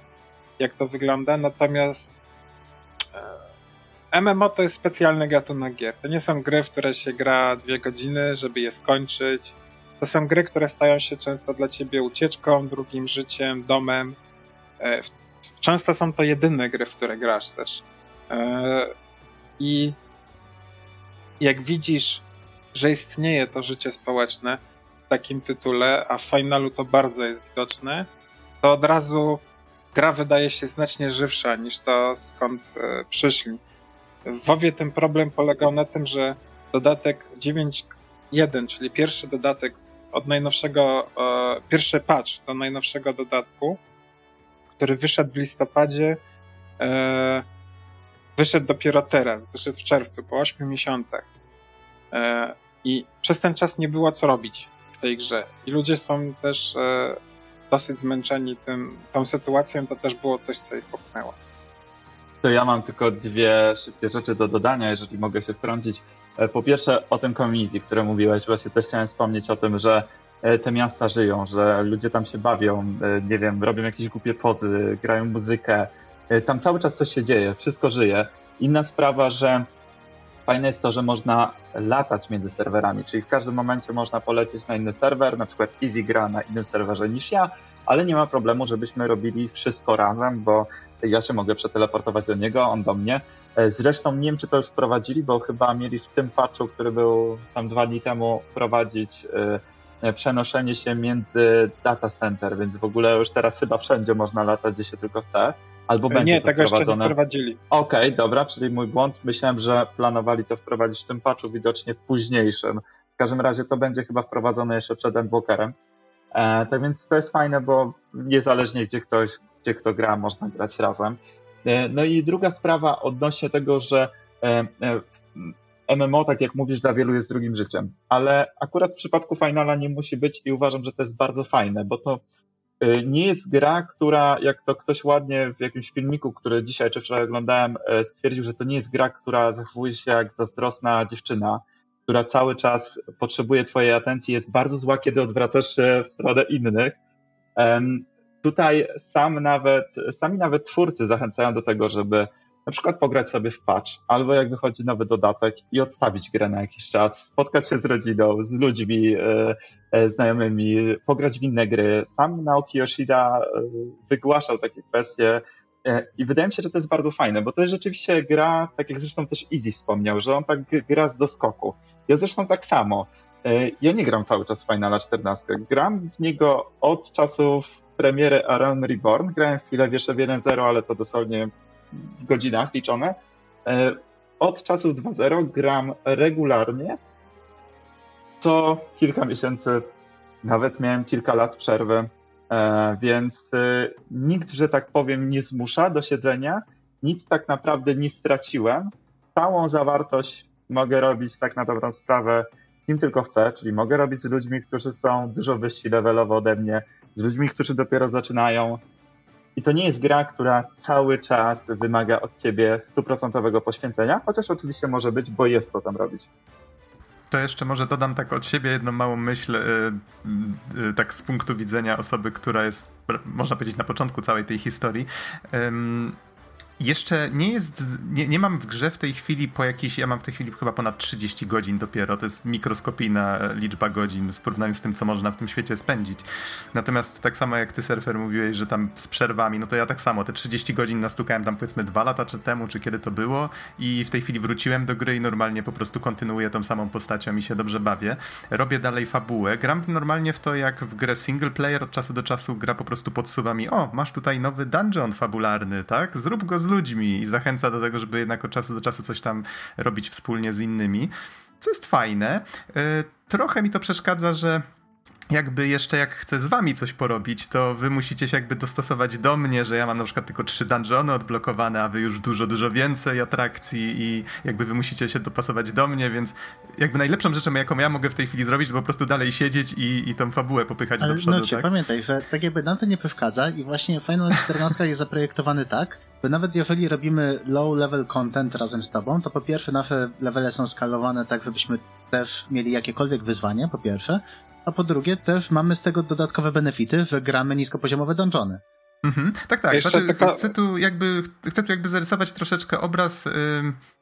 jak to wygląda. Natomiast e, MMO to jest specjalny gatunek gier. To nie są gry, w które się gra dwie godziny, żeby je skończyć to są gry, które stają się często dla ciebie ucieczką, drugim życiem, domem. E, często są to jedyne gry, w które grasz też. E, I jak widzisz, że istnieje to życie społeczne w takim tytule, a w finalu to bardzo jest widoczne, to od razu gra wydaje się znacznie żywsza niż to skąd e, przyszli. W WoWie ten problem polegał na tym, że dodatek 9.1, czyli pierwszy dodatek od najnowszego, e, pierwszy patch do najnowszego dodatku, który wyszedł w listopadzie, e, wyszedł dopiero teraz, wyszedł w czerwcu, po 8 miesiącach. E, I przez ten czas nie było co robić w tej grze. I ludzie są też dosyć zmęczeni tym, tą sytuacją, to też było coś, co ich popchnęło. To ja mam tylko dwie szybkie rzeczy do dodania, jeżeli mogę się wtrącić. E, po pierwsze o tym community, które mówiłeś, właśnie też chciałem wspomnieć o tym, że e, te miasta żyją, że ludzie tam się bawią, e, nie wiem, robią jakieś głupie pozy, grają muzykę. Tam cały czas coś się dzieje, wszystko żyje. Inna sprawa, że fajne jest to, że można latać między serwerami, czyli w każdym momencie można polecieć na inny serwer, na przykład Easy gra na innym serwerze niż ja, ale nie ma problemu, żebyśmy robili wszystko razem, bo ja się mogę przeteleportować do niego, on do mnie. E, zresztą nie wiem, czy to już wprowadzili, bo chyba mieli w tym patchu, który był tam dwa dni temu, wprowadzić e, przenoszenie się między data center, więc w ogóle już teraz chyba wszędzie można latać, gdzie się tylko chce. Albo e, będzie nie, to tego wprowadzone. jeszcze nie wprowadzili. Okej, okay, dobra, czyli mój błąd. Myślałem, że planowali to wprowadzić w tym patchu, widocznie późniejszym. W każdym razie to będzie chyba wprowadzone jeszcze przed Endwalkerem. E, tak więc to jest fajne, bo niezależnie gdzie ktoś, gdzie kto gra, można grać razem. E, no i druga sprawa odnośnie tego, że e, e MMO, tak jak mówisz, dla wielu jest drugim życiem, ale akurat w przypadku Finala nie musi być i uważam, że to jest bardzo fajne, bo to nie jest gra, która, jak to ktoś ładnie w jakimś filmiku, który dzisiaj czy wczoraj oglądałem, stwierdził, że to nie jest gra, która zachowuje się jak zazdrosna dziewczyna, która cały czas potrzebuje twojej atencji, jest bardzo zła, kiedy odwracasz się w stronę innych. Tutaj sam nawet, sami nawet twórcy zachęcają do tego, żeby na przykład pograć sobie w patch, albo jak wychodzi nowy dodatek i odstawić grę na jakiś czas, spotkać się z rodziną, z ludźmi e, e, znajomymi, pograć w inne gry. Sam Naoki Yoshida e, wygłaszał takie kwestie e, i wydaje mi się, że to jest bardzo fajne, bo to jest rzeczywiście gra, tak jak zresztą też Easy wspomniał, że on tak gra z doskoku. Ja zresztą tak samo. E, ja nie gram cały czas Finala 14. Gram w niego od czasów premiery A Realm Reborn. Grałem chwilę w jeszcze w 1.0, ale to dosłownie w godzinach liczone. E, od czasów 2.0 gram regularnie. Co kilka miesięcy, nawet miałem kilka lat przerwy, e, więc nikt, że tak powiem, nie zmusza do siedzenia. Nic tak naprawdę nie straciłem. Całą zawartość mogę robić tak na dobrą sprawę kim tylko chcę, czyli mogę robić z ludźmi, którzy są dużo wyżsi levelowo ode mnie, z ludźmi, którzy dopiero zaczynają. I to nie jest gra, która cały czas wymaga od ciebie stuprocentowego poświęcenia, chociaż oczywiście może być, bo jest co tam robić. To jeszcze może dodam tak od siebie jedną małą myśl, yy, yy, tak z punktu widzenia osoby, która jest, można powiedzieć, na początku całej tej historii. Yy, jeszcze nie jest, nie, nie mam w grze w tej chwili po jakiejś, ja mam w tej chwili chyba ponad 30 godzin dopiero, to jest mikroskopijna liczba godzin w porównaniu z tym, co można w tym świecie spędzić. Natomiast tak samo jak ty, surfer, mówiłeś, że tam z przerwami, no to ja tak samo, te 30 godzin nastukałem tam powiedzmy dwa lata czy temu, czy kiedy to było i w tej chwili wróciłem do gry i normalnie po prostu kontynuuję tą samą postacią i się dobrze bawię. Robię dalej fabułę, gram normalnie w to jak w grę single player, od czasu do czasu gra po prostu podsuwa mi, o, masz tutaj nowy dungeon fabularny, tak? Zrób go z ludźmi i zachęca do tego, żeby jednak od czasu do czasu coś tam robić wspólnie z innymi. Co jest fajne. E, trochę mi to przeszkadza, że jakby jeszcze jak chcę z wami coś porobić, to wy musicie się jakby dostosować do mnie, że ja mam na przykład tylko trzy dungeony odblokowane, a wy już dużo, dużo więcej atrakcji i jakby wy musicie się dopasować do mnie, więc jakby najlepszą rzeczą, jaką ja mogę w tej chwili zrobić, to po prostu dalej siedzieć i, i tą fabułę popychać Ale do przodu, no, tak? pamiętaj, że tak jakby nam to nie przeszkadza i właśnie Final 14 jest zaprojektowany tak, że nawet jeżeli robimy low level content razem z tobą, to po pierwsze nasze levele są skalowane tak, żebyśmy też mieli jakiekolwiek wyzwanie, po pierwsze, a po drugie też mamy z tego dodatkowe benefity, że gramy niskopoziomowe dungeony. Mhm. Tak, tak. Znaczy, taka... chcę, tu jakby, chcę tu jakby zarysować troszeczkę obraz,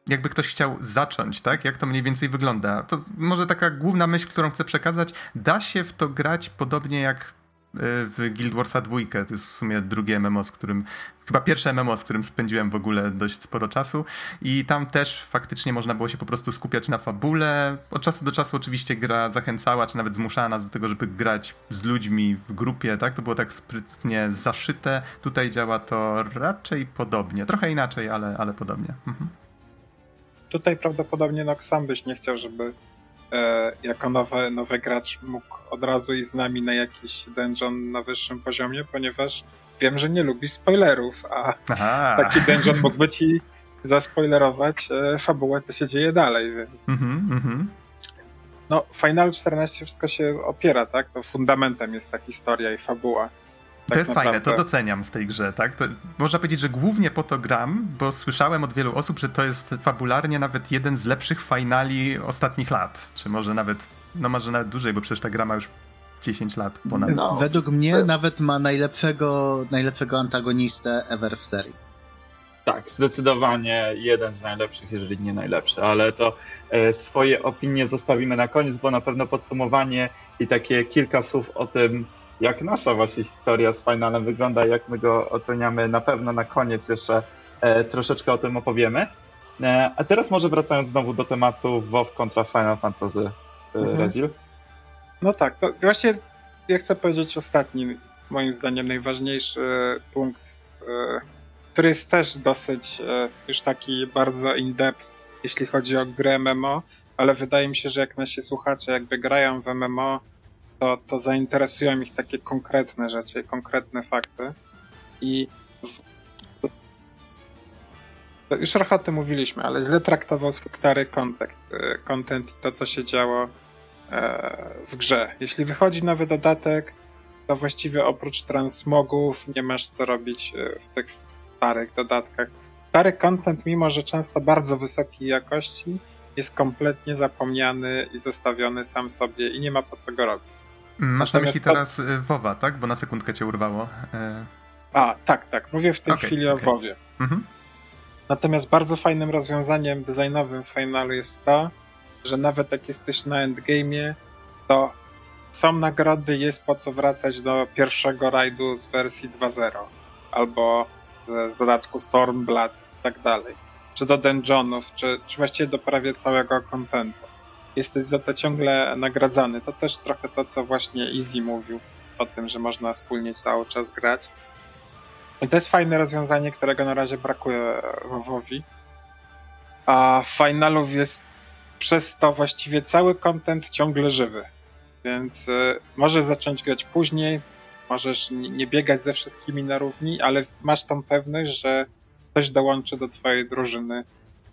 jakby ktoś chciał zacząć, tak? Jak to mniej więcej wygląda. To może taka główna myśl, którą chcę przekazać, da się w to grać podobnie jak w Guild Warsa 2. To jest w sumie drugie MMO, z którym, chyba pierwsze MMO, z którym spędziłem w ogóle dość sporo czasu i tam też faktycznie można było się po prostu skupiać na fabule. Od czasu do czasu oczywiście gra zachęcała, czy nawet zmuszała nas do tego, żeby grać z ludźmi w grupie, tak? To było tak sprytnie zaszyte. Tutaj działa to raczej podobnie. Trochę inaczej, ale, ale podobnie. Mhm. Tutaj prawdopodobnie Nox sam byś nie chciał, żeby e, jako nowy, nowy gracz mógł od razu iść z nami na jakiś dungeon na wyższym poziomie, ponieważ wiem, że nie lubi spoilerów, a Aha. taki dungeon mógłby ci zaspoilerować e, fabułę, co się dzieje dalej, więc... Mm -hmm. No, Final 14 wszystko się opiera, tak? To fundamentem jest ta historia i fabuła. Tak to jest naprawdę. fajne, to doceniam w tej grze, tak? To można powiedzieć, że głównie po to gram, bo słyszałem od wielu osób, że to jest fabularnie nawet jeden z lepszych finali ostatnich lat, czy może nawet, no może nawet dłużej, bo przecież ta gra ma już 10 lat ponad. No. Według mnie nawet ma najlepszego, najlepszego antagonistę ever w serii. Tak, zdecydowanie jeden z najlepszych, jeżeli nie najlepszy, ale to e, swoje opinie zostawimy na koniec, bo na pewno podsumowanie i takie kilka słów o tym, jak nasza właśnie historia z finalem wygląda, jak my go oceniamy, na pewno na koniec jeszcze e, troszeczkę o tym opowiemy. E, a teraz może wracając znowu do tematu WoW kontra Final Fantasy mhm. Rezil. No tak, to właśnie ja chcę powiedzieć ostatni, moim zdaniem najważniejszy punkt który jest też dosyć e, już taki bardzo in-depth, jeśli chodzi o grę MMO, ale wydaje mi się, że jak nasi słuchacze jakby grają w MMO, to, to zainteresują ich takie konkretne rzeczy, konkretne fakty. I w... już trochę o tym mówiliśmy, ale źle traktował swój stary content, e, content i to, co się działo e, w grze. Jeśli wychodzi nowy dodatek, to właściwie oprócz transmogów nie masz co robić w tych starych dodatkach. Stary content, mimo że często bardzo wysokiej jakości, jest kompletnie zapomniany i zostawiony sam sobie i nie ma po co go robić. Masz Natomiast na myśli teraz. Y, WoWa, tak? Bo na sekundkę cię urwało. E, A, tak, tak. Mówię w tej okay, chwili okay. o WoWie. Mhm. Natomiast bardzo fajnym rozwiązaniem designowym w finalu jest to, że nawet jak jesteś na endgame'ie, to są nagrody, jest po co wracać do pierwszego rajdu z wersji 2.0. Albo z, z dodatku Stormblood i tak dalej, czy do dungeonów, czy, czy właściwie do prawie całego kontentu. Jesteś za to ciągle nagradzany. To też trochę to, co właśnie Easy mówił o tym, że można wspólnie cały czas grać. I to jest fajne rozwiązanie, którego na razie brakuje WoWowi. A finalów jest przez to właściwie cały content ciągle żywy. Więc y, możesz zacząć grać później, możesz nie biegać ze wszystkimi na równi, ale masz tą pewność, że ktoś dołączy do twojej drużyny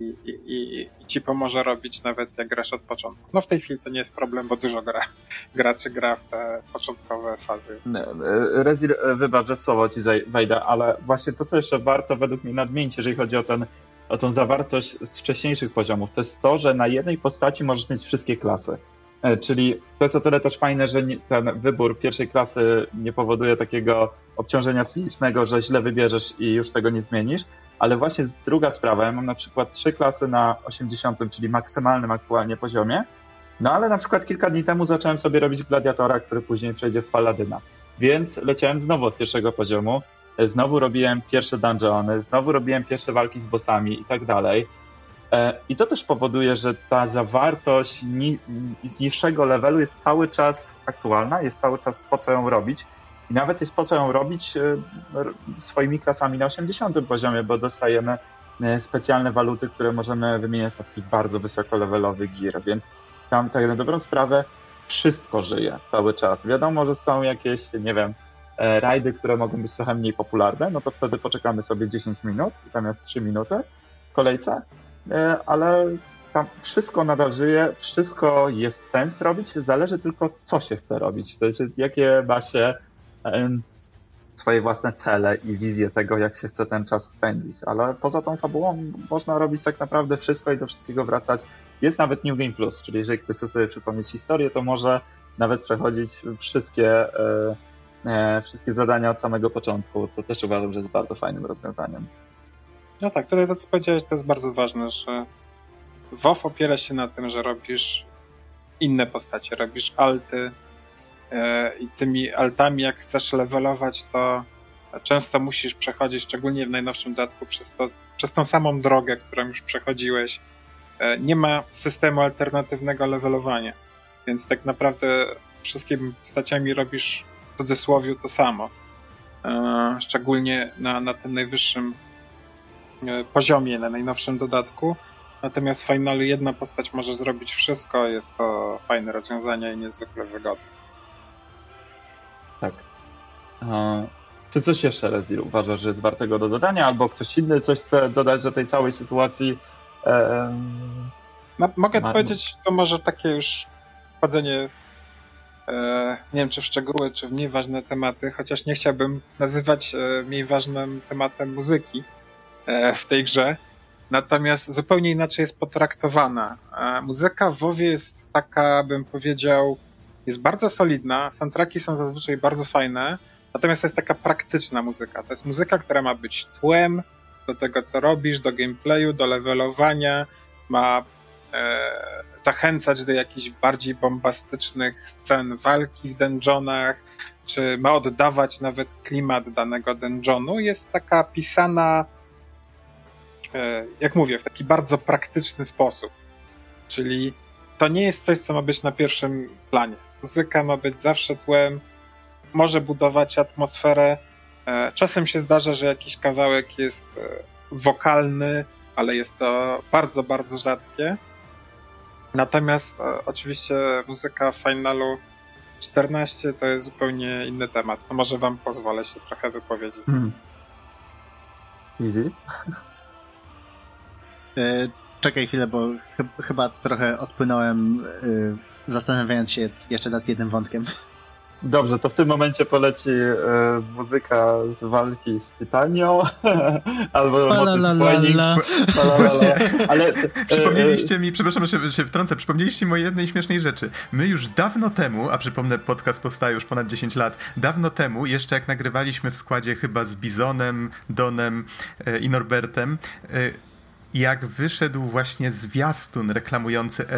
i, i, i, ci pomoże robić nawet jak grasz od początku. No w tej chwili to nie jest problem, bo dużo gra, graczy gra w te początkowe fazy. Rezir, wybacz, że słowo ci wejdę, ale właśnie to, co jeszcze warto według mnie nadmienić, jeżeli chodzi o ten o tą zawartość z wcześniejszych poziomów, to jest to, że na jednej postaci możesz mieć wszystkie klasy. E, czyli to jest o tyle też fajne, że ten wybór pierwszej klasy nie powoduje takiego obciążenia psychicznego, że źle wybierzesz i już tego nie zmienisz, ale właśnie druga sprawa, ja mam na przykład trzy klasy na 80, czyli maksymalnym aktualnie poziomie, no ale na przykład kilka dni temu zacząłem sobie robić gladiatora, który później przejdzie w paladyna, więc leciałem znowu od pierwszego poziomu, e, znowu robiłem pierwsze dungeony, znowu robiłem pierwsze walki z bossami i tak dalej, E, I to też powoduje, że ta zawartość z niższego levelu jest cały czas aktualna, jest cały czas po co ją robić. I nawet jest po co ją robić e, swoimi klasami na 80 poziomie, bo dostajemy e, specjalne waluty, które możemy wymieniać na taki bardzo wysokolevelowy gear, więc tam tak na dobrą sprawę wszystko żyje cały czas. Wiadomo, że są jakieś, nie wiem, rajdy, które mogą być trochę mniej popularne, no to wtedy poczekamy sobie 10 minut zamiast 3 minuty w kolejce, E, ale tam wszystko nadal żyje, wszystko jest sens robić, zależy tylko co się chce robić, to znaczy jakie ma się swoje własne cele i wizje tego, jak się chce ten czas spędzić, ale poza tą fabułą można robić tak naprawdę wszystko i do wszystkiego wracać. Jest nawet New Game Plus, czyli jeżeli ktoś chce sobie przypomnieć historię, to może nawet przechodzić wszystkie, e, e, wszystkie zadania od samego początku, co też uważam, że jest bardzo fajnym rozwiązaniem. No tak, tutaj to co powiedziałeś to jest bardzo ważne, że WoW opiera się na tym, że robisz inne postacie, robisz alty i tymi altami jak chcesz levelować to często musisz przechodzić, szczególnie w najnowszym dodatku, przez, to, przez tą samą drogę, którą już przechodziłeś. E, nie ma systemu alternatywnego levelowania, więc tak naprawdę wszystkimi postaciami robisz w cudzysłowie to samo. E, szczególnie na, na tym najwyższym E, poziomie na najnowszym dodatku. Natomiast w finalu jedna postać może zrobić wszystko, jest to fajne rozwiązanie i niezwykle wygodne. Tak. czy coś jeszcze, Rezil, uważasz, że jest wartego do dodania, albo ktoś inny coś chce dodać do tej całej sytuacji? no, mogę Ma... powiedzieć, to może takie już wchodzenie e, nie wiem, czy w szczegóły, czy w mniej ważne tematy, chociaż nie chciałbym nazywać e, mniej ważnym tematem muzyki, E, w tej grze. Natomiast zupełnie inaczej jest potraktowana. E, muzyka w WoWie jest taka, bym powiedział, jest bardzo solidna. Soundtracki są zazwyczaj bardzo fajne. Natomiast to jest taka praktyczna muzyka. To jest muzyka, która ma być tłem, do tego, co robisz, do gameplayu, do levelowania, ma e, zachęcać do jakichś bardziej bombastycznych scen walki w dungeonach, czy ma oddawać nawet klimat danego dungeonu, jest taka pisana, e, jak mówię, w taki bardzo praktyczny sposób. Czyli to nie jest coś, co ma być na pierwszym planie. Muzyka ma być zawsze tłem, może budować atmosferę. E, czasem się zdarza, że jakiś kawałek jest e, wokalny, ale jest to bardzo, bardzo rzadkie. Natomiast oczywiście muzyka finalu 14 to jest zupełnie inny temat. To może wam pozwolę się trochę wypowiedzieć. Hmm. Easy? E, czekaj chwilę, bo ch chyba trochę odpłynąłem, e, zastanawiając się jeszcze nad jednym wątkiem. Dobrze, to w tym momencie poleci e, muzyka z walki z Tytanią, albo. Ale e, przypomnieliście mi, przepraszam, że się wtrącę, przypomnieliście mi o jednej śmiesznej rzeczy. My już dawno temu, a przypomnę, podcast powstaje już ponad 10 lat, dawno temu, jeszcze jak nagrywaliśmy w składzie chyba z Bizonem, Donem e, i Norbertem, e, jak wyszedł właśnie zwiastun reklamujący e,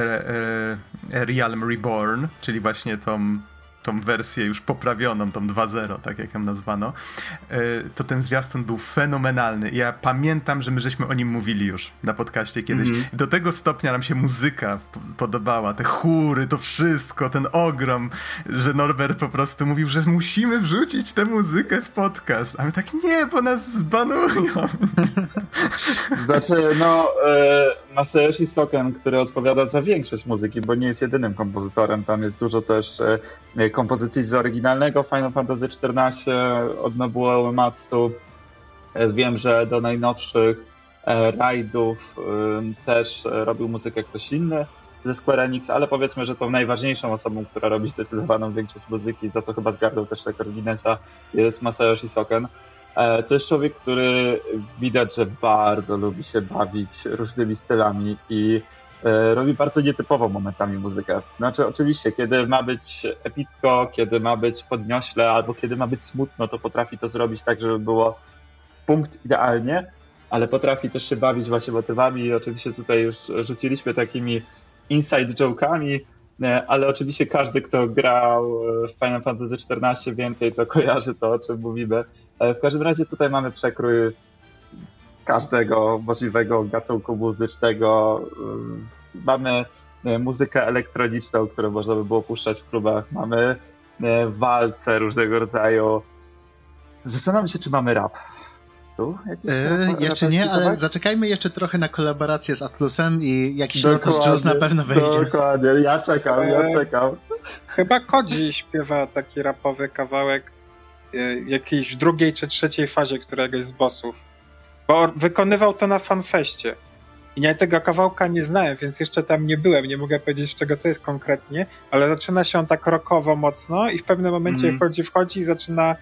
e, Realm Reborn, czyli właśnie tą tą wersję już poprawioną, tą 2.0, tak jak ją nazwano, e, to ten zwiastun był fenomenalny. Ja pamiętam, że my żeśmy o nim mówili już na podcaście kiedyś. Mm -hmm. Do tego stopnia nam się muzyka podobała, te chóry, to wszystko, ten ogrom, że Norbert po prostu mówił, że musimy wrzucić tę muzykę w podcast. A my tak, nie, bo nas zbanują. Znaczy, no, e, Masayoshi Soken, który odpowiada za większość muzyki, bo nie jest jedynym kompozytorem, tam jest dużo też e, kompozycji z oryginalnego Final Fantasy XIV od Nobuo Uematsu. E, wiem, że do najnowszych e, rajdów e, też robił muzykę ktoś inny ze Square Enix, ale powiedzmy, że tą najważniejszą osobą, która robi zdecydowaną większość muzyki, za co chyba zgarnął też rekord Guinnessa, jest Masayoshi Soken. To jest człowiek, który widać, że bardzo lubi się bawić różnymi stylami i E, robi bardzo nietypową momentami muzykę. Znaczy, oczywiście, kiedy ma być epicko, kiedy ma być podniośle, albo kiedy ma być smutno, to potrafi to zrobić tak, żeby było punkt idealnie, ale potrafi też się bawić właśnie motywami oczywiście tutaj już rzuciliśmy takimi inside joke'ami, e, ale oczywiście każdy, kto grał w Final Fantasy XIV więcej, to kojarzy to, o czym mówimy. E, w każdym razie tutaj mamy przekrój każdego możliwego gatunku muzycznego. Y, mamy y, muzykę elektroniczną, którą można by było puszczać w klubach. Mamy y, walce różnego rodzaju. Zastanawiam się, czy mamy rap. Tu? Yy, jeszcze nie, ale zaczekajmy jeszcze trochę na kolaborację z Atlusem i jakiś Lotus Juice na pewno wejdzie. Dokładnie, ja czekam, ja czekam. Chyba Kodzi śpiewa taki rapowy kawałek jakiejś w drugiej czy trzeciej fazie któregoś z bossów. Bo wykonywał to na fanfeście. I ja tego kawałka nie znałem, więc jeszcze tam nie byłem, nie mogę powiedzieć, z czego to jest konkretnie, ale zaczyna się on tak rokowo mocno i w pewnym momencie mm. wchodzi, wchodzi i zaczyna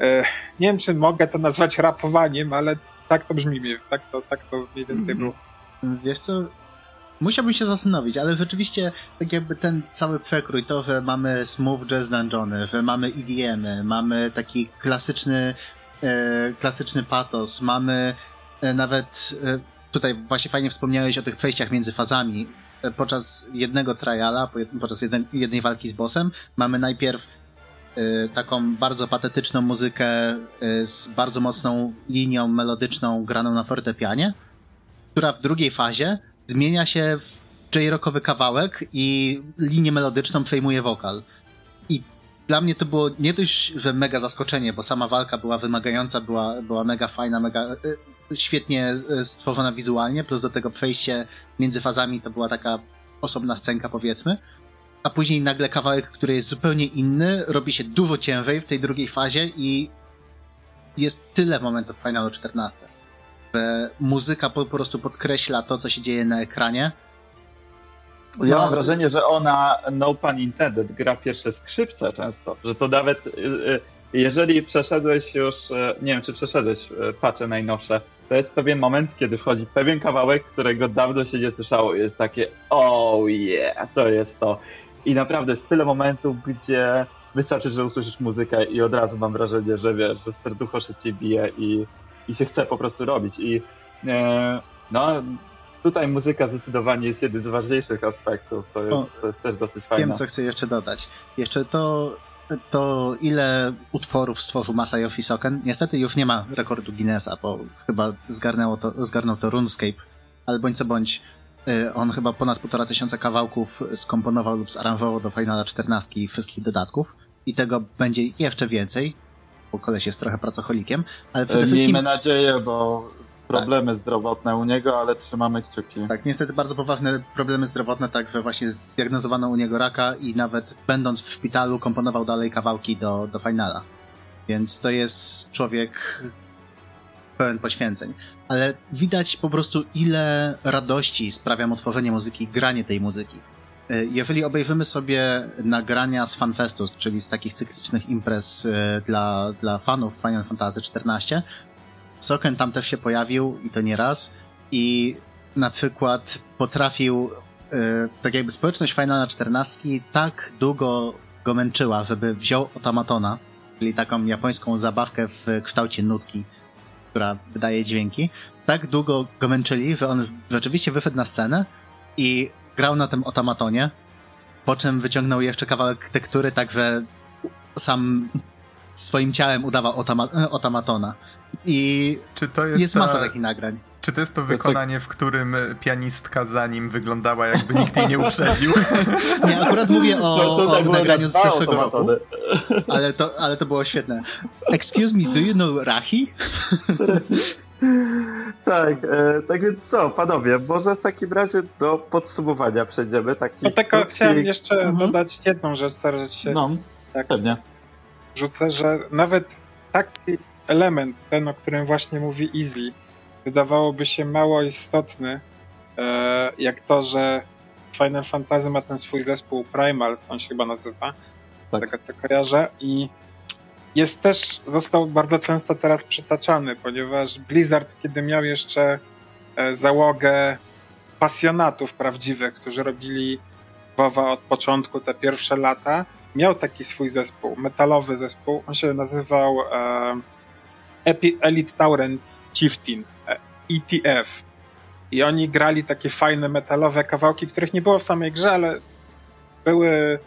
e, nie wiem, czy mogę to nazwać rapowaniem, ale tak to brzmi, tak to, tak to mniej więcej mm. było. Wiesz co, musiałbym się zastanowić, ale rzeczywiście tak jakby ten cały przekrój, to, że mamy smooth jazz dungeony, że mamy EDM, mamy taki klasyczny klasyczny patos, mamy e, nawet, e, tutaj właśnie fajnie wspomniałeś o tych przejściach między fazami. E, podczas jednego triala, podczas jednej, jednej walki z bossem, mamy najpierw e, taką bardzo patetyczną muzykę e, z bardzo mocną linią melodyczną graną na fortepianie, która w drugiej fazie zmienia się w j-rockowy kawałek i linię melodyczną przejmuje wokal dla mnie to było nie dość, że mega zaskoczenie, bo sama walka była wymagająca, była, była mega fajna, mega e, świetnie e, stworzona wizualnie, plus do tego przejście między fazami to była taka osobna scenka, powiedzmy. A później nagle kawałek, który jest zupełnie inny, robi się dużo ciężej w tej drugiej fazie i jest tyle momentów Finalu 14, że muzyka po, po prostu podkreśla to, co się dzieje na ekranie ja no. mam wrażenie, że ona, no pun intended, gra pierwsze skrzypce często, że to nawet y, y, jeżeli przeszedłeś już, y, nie wiem czy przeszedłeś pacze najnowsze, to jest pewien moment, kiedy wchodzi pewien kawałek, którego dawno się nie słyszało i jest takie oh yeah, to jest to. I naprawdę jest tyle momentów, gdzie wystarczy, że usłyszysz muzykę i od razu mam wrażenie, że wiesz, że serducho szybciej bije i i się chce po prostu robić. I e, no, tutaj muzyka zdecydowanie jest jeden z ważniejszych aspektów, co jest, o, co jest też dosyć fajne. Wiem, co chcę jeszcze dodać. Jeszcze to, to ile utworów stworzył Masayoshi Soken. Niestety już nie ma rekordu Guinnessa, bo chyba zgarnęło to, zgarnął to RuneScape, ale bądź co bądź, y, on chyba ponad półtora tysiąca kawałków skomponował lub zaranżował do Finala 14 i wszystkich dodatków. I tego będzie jeszcze więcej, bo koleś jest trochę pracocholikiem, ale przede Miejmy wszystkim... Miejmy nadzieję, bo problemy zdrowotne u niego, ale trzymamy kciuki. Tak, niestety bardzo poważne problemy zdrowotne, tak, że właśnie zdiagnozowano u niego raka i nawet będąc w szpitalu komponował dalej kawałki do, do finala. Więc to jest człowiek pełen poświęceń. Ale widać po prostu ile radości sprawia mu tworzenie muzyki, granie tej muzyki. E, jeżeli obejrzymy sobie nagrania z FanFestu, czyli z takich cyklicznych imprez e, dla, dla fanów Final Fantasy XIV, Soken tam też się pojawił i to nie raz i na przykład potrafił yy, tak jakby społeczność Finala 14 tak długo go męczyła, żeby wziął otamatona, czyli taką japońską zabawkę w kształcie nutki, która wydaje dźwięki. Tak długo go męczyli, że on rzeczywiście wyszedł na scenę i grał na tym otamatonie, po czym wyciągnął jeszcze kawałek tektury, także sam swoim ciałem udawał otama otamatona. I czy to jest, jest ta... masa takich nagrań. Czy to jest to wykonanie, w którym pianistka za nim wyglądała, jakby nikt jej nie uprzedził? Nie, akurat mówię o, to, to tak o nagraniu z zeszłego roku, ale to, ale to było świetne. Excuse me, do you know Rahi? tak, e, tak więc co, panowie, może w takim razie do podsumowania przejdziemy. Taki no tak, krótki... chciałem jeszcze mhm. dodać jedną rzecz, że się no, tak pewnie. Rzucę, że nawet taki element, ten, o którym właśnie mówi Easy, wydawałoby się mało istotny, e, jak to, że Final Fantasy ma ten swój zespół Primals, on się chyba nazywa, tak. tego co kojarzę, i jest też, został bardzo często teraz przytaczany, ponieważ Blizzard, kiedy miał jeszcze e, załogę pasjonatów prawdziwych, którzy robili WoWa od początku, te pierwsze lata, miał taki swój zespół, metalowy zespół, on się nazywał e, Elite Tauren Chieftain, ETF. I oni grali takie fajne metalowe kawałki, których nie było w samej grze, ale były,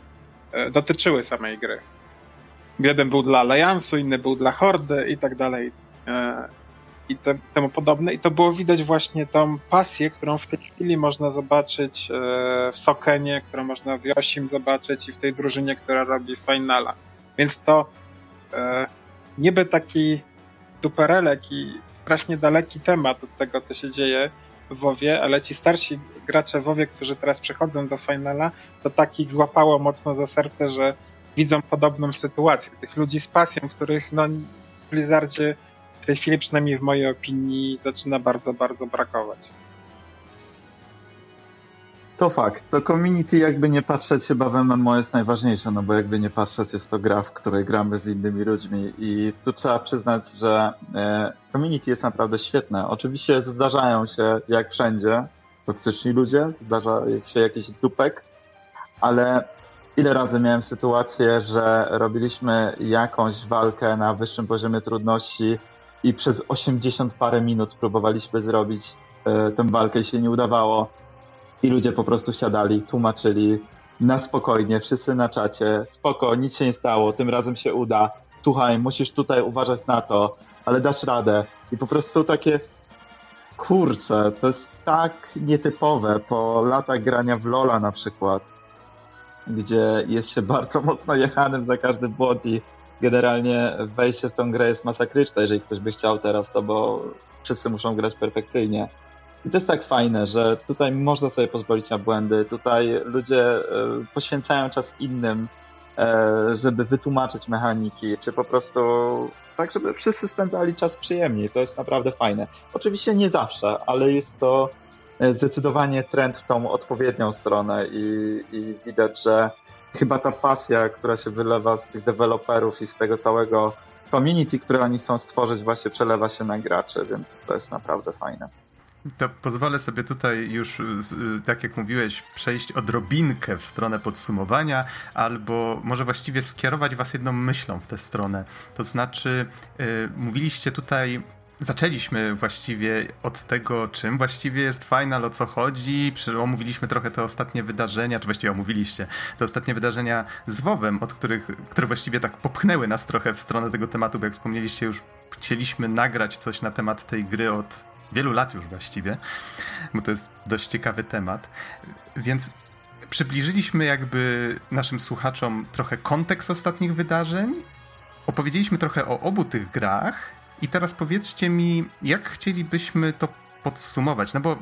e, dotyczyły samej gry. Jeden był dla Alliance'u, inny był dla Hordy i tak dalej. E, I te, temu podobne. I to było widać właśnie tą pasję, którą w tej chwili można zobaczyć e, w Sokenie, którą można w Yoshim zobaczyć i w tej drużynie, która robi Finala. Więc to niby taki duperelek i strasznie daleki temat od tego, co się dzieje w WoWie, ale ci starsi gracze WoWie, którzy teraz przechodzą do finala, to takich złapało mocno za serce, że widzą podobną sytuację. Tych ludzi z pasją, których no, w Blizzardzie w tej chwili, przynajmniej w mojej opinii, zaczyna bardzo, bardzo brakować. To fakt. To community, jakby nie patrzeć, chyba w MMO jest najważniejsze, no bo jakby nie patrzeć, jest to gra, w której gramy z innymi ludźmi i tu trzeba przyznać, że e, community jest naprawdę świetne. Oczywiście zdarzają się, jak wszędzie, toksyczni ludzie, zdarza się jakiś dupek, ale ile razy miałem sytuację, że robiliśmy jakąś walkę na wyższym poziomie trudności i przez 80 parę minut próbowaliśmy zrobić e, tę walkę i się nie udawało. I ludzie po prostu siadali, tłumaczyli na spokojnie, wszyscy na czacie, spoko, nic się nie stało, tym razem się uda, słuchaj, musisz tutaj uważać na to, ale dasz radę. I po prostu takie, kurczę, to jest tak nietypowe po latach grania w Lola na przykład, gdzie jest się bardzo mocno jechanym za każdy błąd i generalnie wejście w tą grę jest masakryczne, jeżeli ktoś by chciał teraz to, bo wszyscy muszą grać perfekcyjnie. I to jest tak fajne, że tutaj można sobie pozwolić na błędy, tutaj ludzie e, poświęcają czas innym, e, żeby wytłumaczyć mechaniki, czy po prostu tak, żeby wszyscy spędzali czas przyjemniej. To jest naprawdę fajne. Oczywiście nie zawsze, ale jest to e, zdecydowanie trend w tą odpowiednią stronę i, i widać, że chyba ta pasja, która się wylewa z tych deweloperów i z tego całego community, które oni chcą stworzyć, właśnie przelewa się na graczy, więc to jest naprawdę fajne. To pozwolę sobie tutaj już, y, tak jak mówiłeś, przejść odrobinkę w stronę podsumowania, albo może właściwie skierować was jedną myślą w tę stronę. To znaczy, yy, mówiliście tutaj zaczęliśmy właściwie od tego, czym właściwie jest Final, o co chodzi. Omówiliśmy trochę te ostatnie wydarzenia, czy właściwie omówiliście te ostatnie wydarzenia z WoWem, od których, które właściwie tak popchnęły nas trochę w stronę tego tematu, bo jak wspomnieliście, już chcieliśmy nagrać coś na temat tej gry od wielu lat już właściwie, bo to jest dość ciekawy temat. Więc przybliżyliśmy jakby naszym słuchaczom trochę kontekst ostatnich wydarzeń, opowiedzieliśmy trochę o obu tych grach i teraz powiedzcie mi, jak chcielibyśmy to podsumować? No bo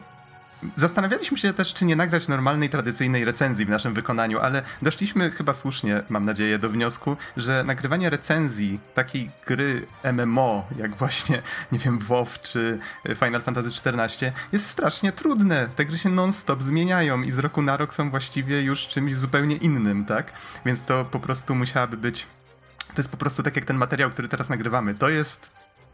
Zastanawialiśmy się też, czy nie nagrać normalnej, tradycyjnej recenzji w naszym wykonaniu, ale doszliśmy chyba słusznie, mam nadzieję, do wniosku, że nagrywanie recenzji takiej gry MMO, jak właśnie, nie wiem, WoW czy Final Fantasy XIV, jest strasznie trudne. Te gry się non-stop zmieniają i z roku na rok są właściwie już czymś zupełnie innym, tak? Więc to po prostu musiałaby być. To jest po prostu tak jak ten materiał, który teraz nagrywamy. To jest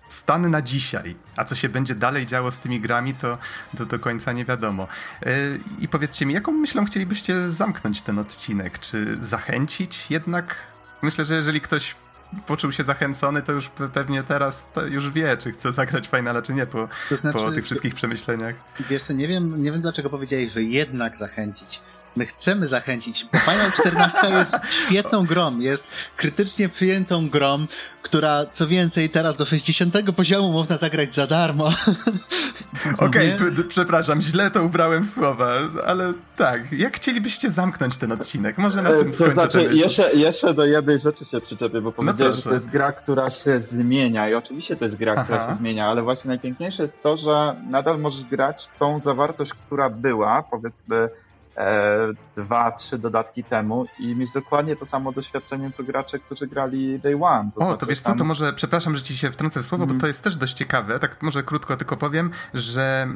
stan na dzisiaj, a co się będzie dalej działo z tymi grami, to do, do końca nie wiadomo. Yy, I powiedzcie mi, jaką myślą chcielibyście zamknąć ten odcinek? Czy zachęcić jednak? Myślę, że jeżeli ktoś poczuł się zachęcony, to już pewnie teraz to już wie, czy chce zagrać Finala, czy nie, po, to znaczy, po tych wszystkich przemyśleniach. Wiesz co, nie wiem, nie wiem dlaczego powiedziałeś, że jednak zachęcić my chcemy zachęcić, bo Final 14 jest świetną grą, jest krytycznie przyjętą grą, która co więcej teraz do 60 poziomu można zagrać za darmo. Okej, okay, przepraszam, źle to ubrałem słowa, ale tak, jak chcielibyście zamknąć ten odcinek? Może na e, tym To znaczy, jeszcze, jeszcze do jednej rzeczy się przyczepię, bo no powiedziałeś, no że to jest gra, która się zmienia i oczywiście to jest gra, Aha. która się zmienia, ale właśnie najpiękniejsze jest to, że nadal możesz grać tą zawartość, która była, powiedzmy dwa, trzy dodatki temu i mieć dokładnie to samo doświadczenie, co gracze, którzy grali Day One. To o, znaczy, to wiesz co, to może, przepraszam, że ci się wtrącę w słowo, mm. bo mhm. to jest też dość ciekawe, tak może krótko tylko powiem, że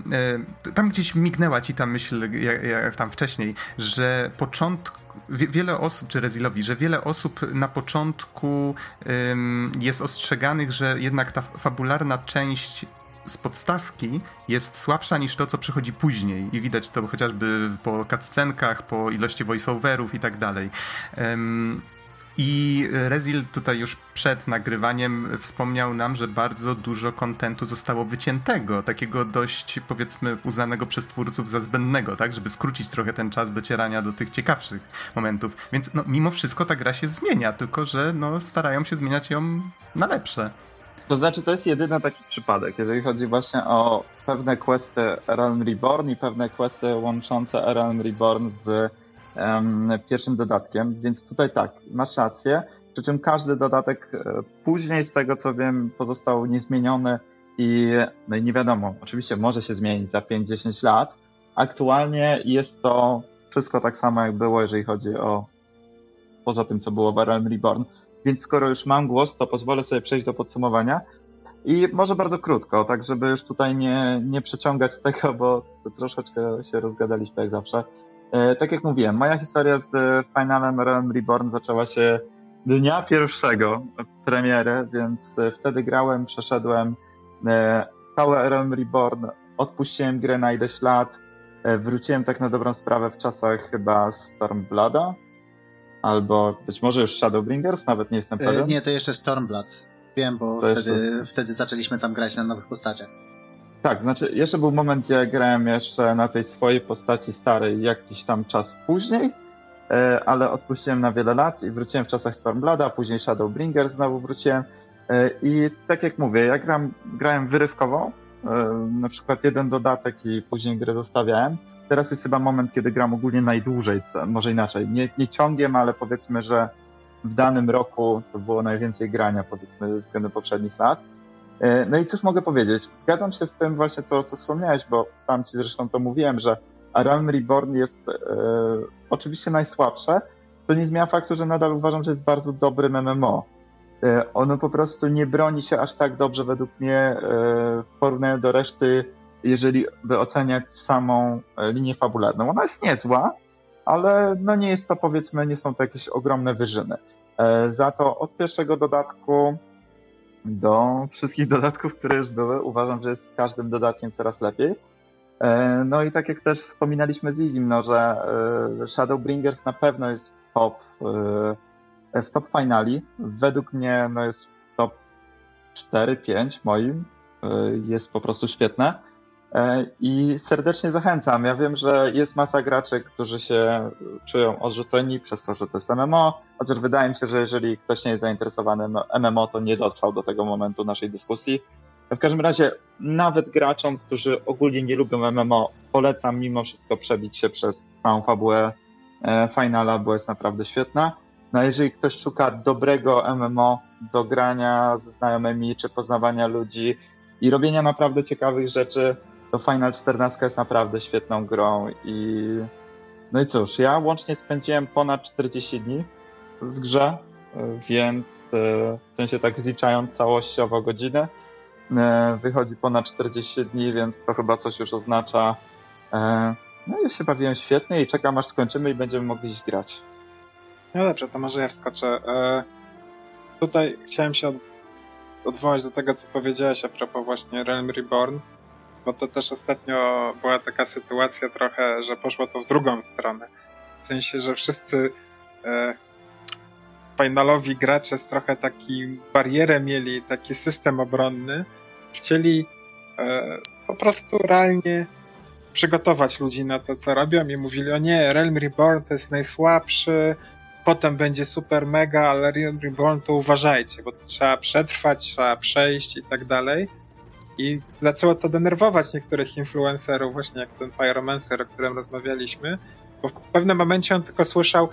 e, tam gdzieś mignęła ci ta myśl, jak, jak tam wcześniej, że początku wiele osób, czy Rezilowi, że wiele osób na początku ym, jest ostrzeganych, że jednak ta fabularna część z podstawki jest słabsza niż to, co przychodzi później i widać to chociażby po cutscenkach, po ilości voiceoverów i tak dalej. I Rezil tutaj już przed nagrywaniem wspomniał nam, że bardzo dużo kontentu zostało wyciętego, takiego dość powiedzmy uznanego przez twórców za zbędnego, tak, żeby skrócić trochę ten czas docierania do tych ciekawszych momentów. Więc no, mimo wszystko ta gra się zmienia, tylko że no, starają się zmieniać ją na lepsze. To znaczy, to jest jedyny taki przypadek, jeżeli chodzi właśnie o pewne questy Realm Reborn i pewne questy łączące Realm Reborn z um, pierwszym dodatkiem, więc tutaj tak, masz rację, przy czym każdy dodatek e, później, z tego co wiem, pozostał niezmieniony i, no i nie wiadomo, oczywiście może się zmienić za 5-10 lat. Aktualnie jest to wszystko tak samo, jak było, jeżeli chodzi o poza tym, co było w Realm Reborn. Więc skoro już mam głos, to pozwolę sobie przejść do podsumowania. I może bardzo krótko, tak żeby już tutaj nie, nie przeciągać tego, bo troszeczkę się rozgadaliśmy jak zawsze. E, tak jak mówiłem, moja historia z Finalem Realm Reborn zaczęła się dnia pierwszego premiery, więc e, wtedy grałem, przeszedłem e, całe Realm Reborn, odpuściłem grę na ileś lat, e, wróciłem tak na dobrą sprawę w czasach chyba Stormblooda, albo być może już Shadowbringers, nawet nie jestem pewien. nie, to jeszcze Stormblood. Wiem, bo wtedy, jeszcze... wtedy zaczęliśmy tam grać na nowych postaciach. Tak, znaczy jeszcze był moment, gdzie grałem jeszcze na tej swojej postaci starej jakiś tam czas później, e, ale odpuściłem na wiele lat i wróciłem w czasach Stormblooda, a później Shadowbringers znowu wróciłem. E, I tak jak mówię, ja gram, grałem wyrywkowo, e, na przykład jeden dodatek i później grę zostawiałem teraz jest chyba moment, kiedy gram ogólnie najdłużej, może inaczej, nie, nie ciągiem, ale powiedzmy, że w danym roku to było najwięcej grania, powiedzmy, względem poprzednich lat. E, no i cóż mogę powiedzieć? Zgadzam się z tym właśnie, co, co wspomniałeś, bo sam ci zresztą to mówiłem, że Realm Reborn jest e, oczywiście najsłabsze, to nie zmienia faktu, że nadal uważam, że jest bardzo dobrym MMO. E, ono po prostu nie broni się aż tak dobrze według mnie e, w porównaniu do reszty jeżeli by oceniać samą e, linię fabularną. Ona jest niezła, ale no nie jest to powiedzmy, nie są to jakieś ogromne wyżyny. E, za to od pierwszego dodatku do wszystkich dodatków, które już były, uważam, że jest z każdym dodatkiem coraz lepiej. E, no i tak jak też wspominaliśmy z Izim, no, że Shadowbringers na pewno jest top, w top finali. Według mnie no, jest top 4-5 moim jest po prostu świetne. I serdecznie zachęcam. Ja wiem, że jest masa graczy, którzy się czują odrzuceni przez to, że to jest MMO, chociaż wydaje mi się, że jeżeli ktoś nie jest zainteresowany MMO, to nie dotrwał do tego momentu naszej dyskusji. W każdym razie, nawet graczom, którzy ogólnie nie lubią MMO, polecam mimo wszystko przebić się przez całą fabułę e, Finala, bo jest naprawdę świetna. No jeżeli ktoś szuka dobrego MMO do grania ze znajomymi, czy poznawania ludzi i robienia naprawdę ciekawych rzeczy, to Final 14 jest naprawdę świetną grą i no i cóż, ja łącznie spędziłem ponad 40 dni w grze, więc e, w sensie tak zliczając całościowo godziny, E, wychodzi ponad 40 dni, więc to chyba coś już oznacza. E, no i się bawiłem świetnie i czekam aż skończymy i będziemy mogli iść grać. No dobrze, to może ja wskoczę. Tutaj chciałem się odwołać do tego, co powiedziałeś a propos właśnie Realm Reborn, bo to też ostatnio była taka sytuacja trochę, że poszło to w drugą stronę. W sensie, że wszyscy finalowi gracze z trochę taki barierę mieli, taki system obronny, chcieli e, po prostu realnie przygotować ludzi na to, co robią i mówili, o nie, Realm Reborn to jest najsłabszy, potem będzie super mega, ale Realm Reborn to uważajcie, bo to trzeba przetrwać, trzeba przejść i tak dalej. I zaczęło to denerwować niektórych influencerów, właśnie jak ten Pyromancer, o którym rozmawialiśmy, bo w pewnym momencie on tylko słyszał,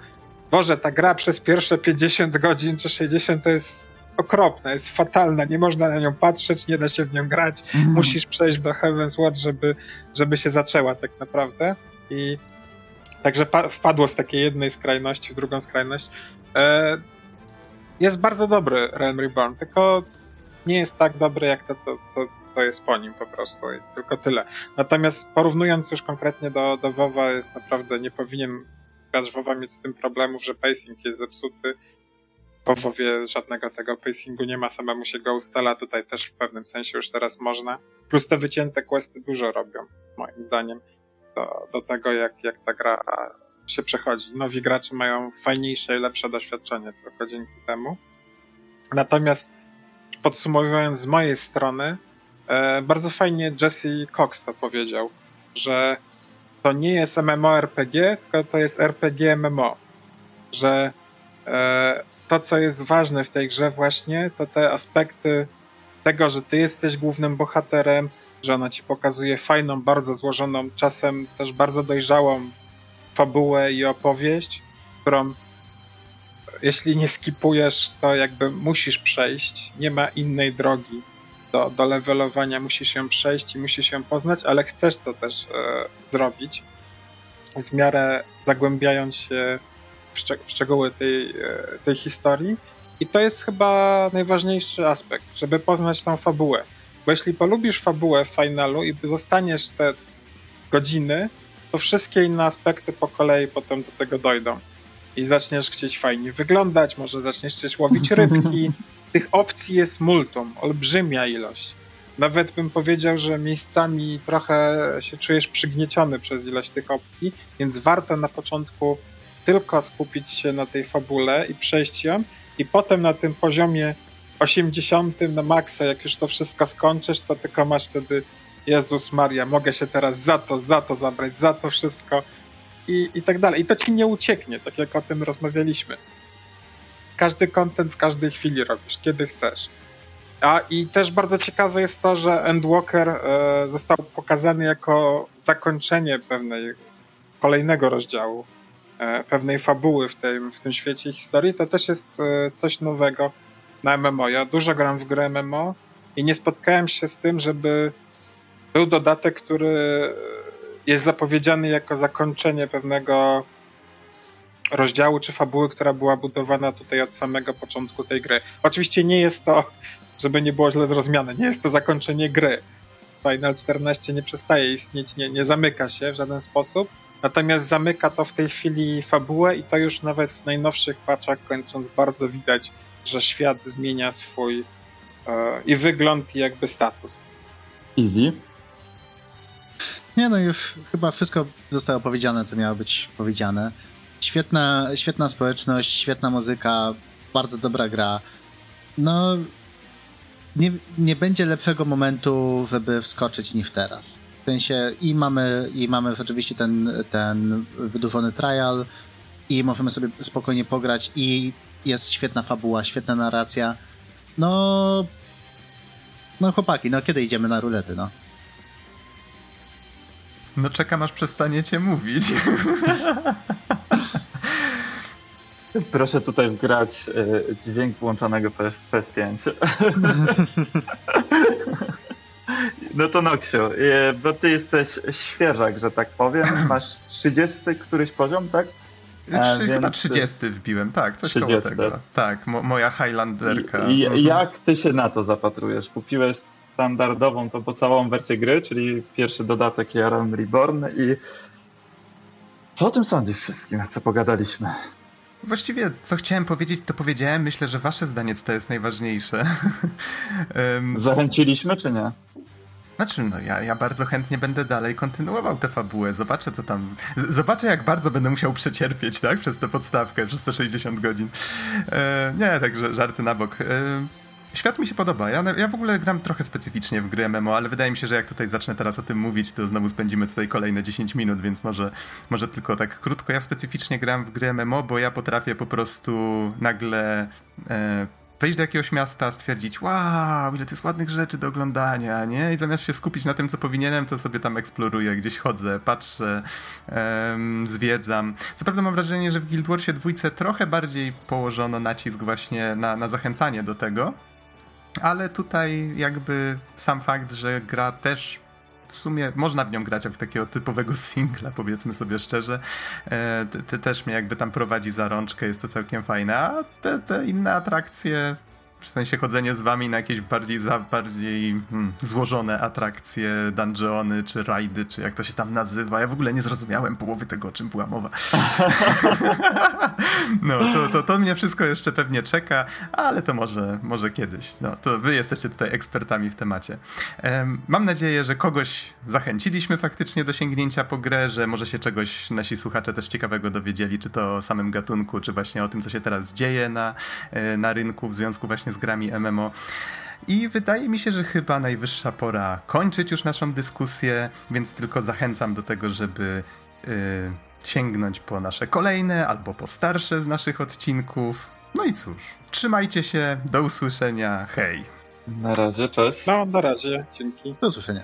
Boże, ta gra przez pierwsze 50 godzin czy 60 to jest okropna, jest fatalna, nie można na nią patrzeć, nie da się w nią grać, mm. musisz przejść do Heaven's Ward, żeby, żeby się zaczęła tak naprawdę. I także wpadło z takiej jednej skrajności w drugą skrajność. E, jest bardzo dobry Realm Reborn, tylko nie jest tak dobry jak to, co, co, co jest po nim po prostu. I tylko tyle. Natomiast porównując już konkretnie do, do WoWa, jest naprawdę nie powinien gracz WoWa mieć z tym problemów, że pacing jest zepsuty po WoWie żadnego tego pacingu nie ma, samemu się go ustala, tutaj też w pewnym sensie już teraz można. Plus te wycięte questy dużo robią, moim zdaniem, do, do tego, jak, jak ta gra się przechodzi. Nowi gracze mają fajniejsze i lepsze doświadczenie tylko dzięki temu. Natomiast podsumowując z mojej strony, e, bardzo fajnie Jesse Cox to powiedział, że to nie jest MMORPG, tylko to jest RPG MMO. Że e, to, co jest ważne w tej grze właśnie, to te aspekty tego, że ty jesteś głównym bohaterem, że ona ci pokazuje fajną, bardzo złożoną, czasem też bardzo dojrzałą fabułę i opowieść, którą jeśli nie skipujesz, to jakby musisz przejść. Nie ma innej drogi do, do levelowania. Musisz ją przejść i musisz ją poznać, ale chcesz to też e, zrobić. W miarę zagłębiając się w szczegóły tej, e, tej historii. I to jest chyba najważniejszy aspekt, żeby poznać tą fabułę. Bo jeśli polubisz fabułę w finalu i zostaniesz te godziny, to wszystkie inne aspekty po kolei potem do tego dojdą. I zaczniesz chcieć fajnie wyglądać, może zaczniesz chcieć łowić rybki. Tych opcji jest multum, olbrzymia ilość. Nawet bym powiedział, że miejscami trochę się czujesz przygnieciony przez ilość tych opcji, więc warto na początku tylko skupić się na tej fabule i przejść ją i potem na tym poziomie 80 na maksa, jak już to wszystko skończysz, to tylko masz wtedy Jezus Maria, mogę się teraz za to, za to zabrać, za to wszystko i, i tak dalej. I to ci nie ucieknie, tak jak o tym rozmawialiśmy. Każdy content w każdej chwili robisz, kiedy chcesz. A i też bardzo ciekawe jest to, że Endwalker e, został pokazany jako zakończenie pewnej kolejnego rozdziału E, pewnej fabuły w tym, w tym świecie historii, to też jest e, coś nowego na MMO. Ja dużo gram w grę MMO i nie spotkałem się z tym, żeby był dodatek, który jest zapowiedziany jako zakończenie pewnego rozdziału czy fabuły, która była budowana tutaj od samego początku tej gry. Oczywiście nie jest to, żeby nie było źle zrozumiane, nie jest to zakończenie gry. Final 14 nie przestaje istnieć, nie, nie zamyka się w żaden sposób, Natomiast zamyka to w tej chwili fabułę i to już nawet w najnowszych patchach kończąc bardzo widać, że świat zmienia swój e, i wygląd i jakby status. Easy. Nie no, już chyba wszystko zostało powiedziane, co miało być powiedziane. Świetna, świetna społeczność, świetna muzyka, bardzo dobra gra. No, nie, nie będzie lepszego momentu, żeby wskoczyć niż teraz. W sensie i mamy, i mamy rzeczywiście ten, ten wydłużony trial i możemy sobie spokojnie pograć i jest świetna fabuła, świetna narracja. No, no chłopaki, no kiedy idziemy na rulety, no? No czekam aż przestaniecie mówić. Proszę tutaj wgrać e, dźwięk włączonego PS5. No to Noksiu, e, bo ty jesteś świeżak, że tak powiem. Masz 30 któryś poziom, tak? E, Trzy, Chyba 30 wbiłem, tak, coś 30. koło tego. Tak, mo moja Highlanderka. I, mhm. Jak ty się na to zapatrujesz? Kupiłeś standardową, tą podstawową wersję gry, czyli pierwszy dodatek Realm Reborn i co o tym sądzisz wszystkim, co pogadaliśmy? Właściwie, co chciałem powiedzieć, to powiedziałem. Myślę, że wasze zdanie tutaj jest najważniejsze. um, Zachęciliśmy, czy nie? Znaczy, no ja, ja bardzo chętnie będę dalej kontynuował tę fabułę. Zobaczę, co tam. Z zobaczę, jak bardzo będę musiał przecierpieć, tak? Przez tę podstawkę, przez te 60 godzin. E, nie, także żarty na bok. E, Świat mi się podoba. Ja, ja w ogóle gram trochę specyficznie w gry MMO, ale wydaje mi się, że jak tutaj zacznę teraz o tym mówić, to znowu spędzimy tutaj kolejne 10 minut, więc może, może tylko tak krótko. Ja specyficznie gram w gry MMO, bo ja potrafię po prostu nagle e, wejść do jakiegoś miasta, stwierdzić, wow, ile tu jest ładnych rzeczy do oglądania, nie? I zamiast się skupić na tym, co powinienem, to sobie tam eksploruję, gdzieś chodzę, patrzę, zwiedzam. Co prawda mam wrażenie, że w Guild Warsie dwójce trochę bardziej położono nacisk właśnie na, na zachęcanie do tego, ale tutaj jakby sam fakt, że gra też w sumie można w nią grać jak takiego typowego singla, powiedzmy sobie szczerze. E, te, te też mnie jakby tam prowadzi za rączkę, jest to całkiem fajne, a te, te inne atrakcje w sensie chodzenie z wami na jakieś bardziej, za, bardziej hmm, złożone atrakcje, dungeony, czy rajdy, czy jak to się tam nazywa. Ja w ogóle nie zrozumiałem połowy tego, o czym była mowa. no, to, to, to mnie wszystko jeszcze pewnie czeka, ale to może, może kiedyś. No, to wy jesteście tutaj ekspertami w temacie. Um, mam nadzieję, że kogoś zachęciliśmy faktycznie do sięgnięcia po grę, że może się czegoś nasi słuchacze też ciekawego dowiedzieli, czy to o samym gatunku, czy właśnie o tym, co się teraz dzieje na, e, na rynku w związku właśnie z grami MMO. I wydaje mi się, że chyba najwyższa pora kończyć już naszą dyskusję, więc tylko zachęcam do tego, żeby yy, sięgnąć po nasze kolejne albo po starsze z naszych odcinków. No i cóż, trzymajcie się, do usłyszenia, hej. Na razie, cześć. No, na razie, dzięki. Do usłyszenia.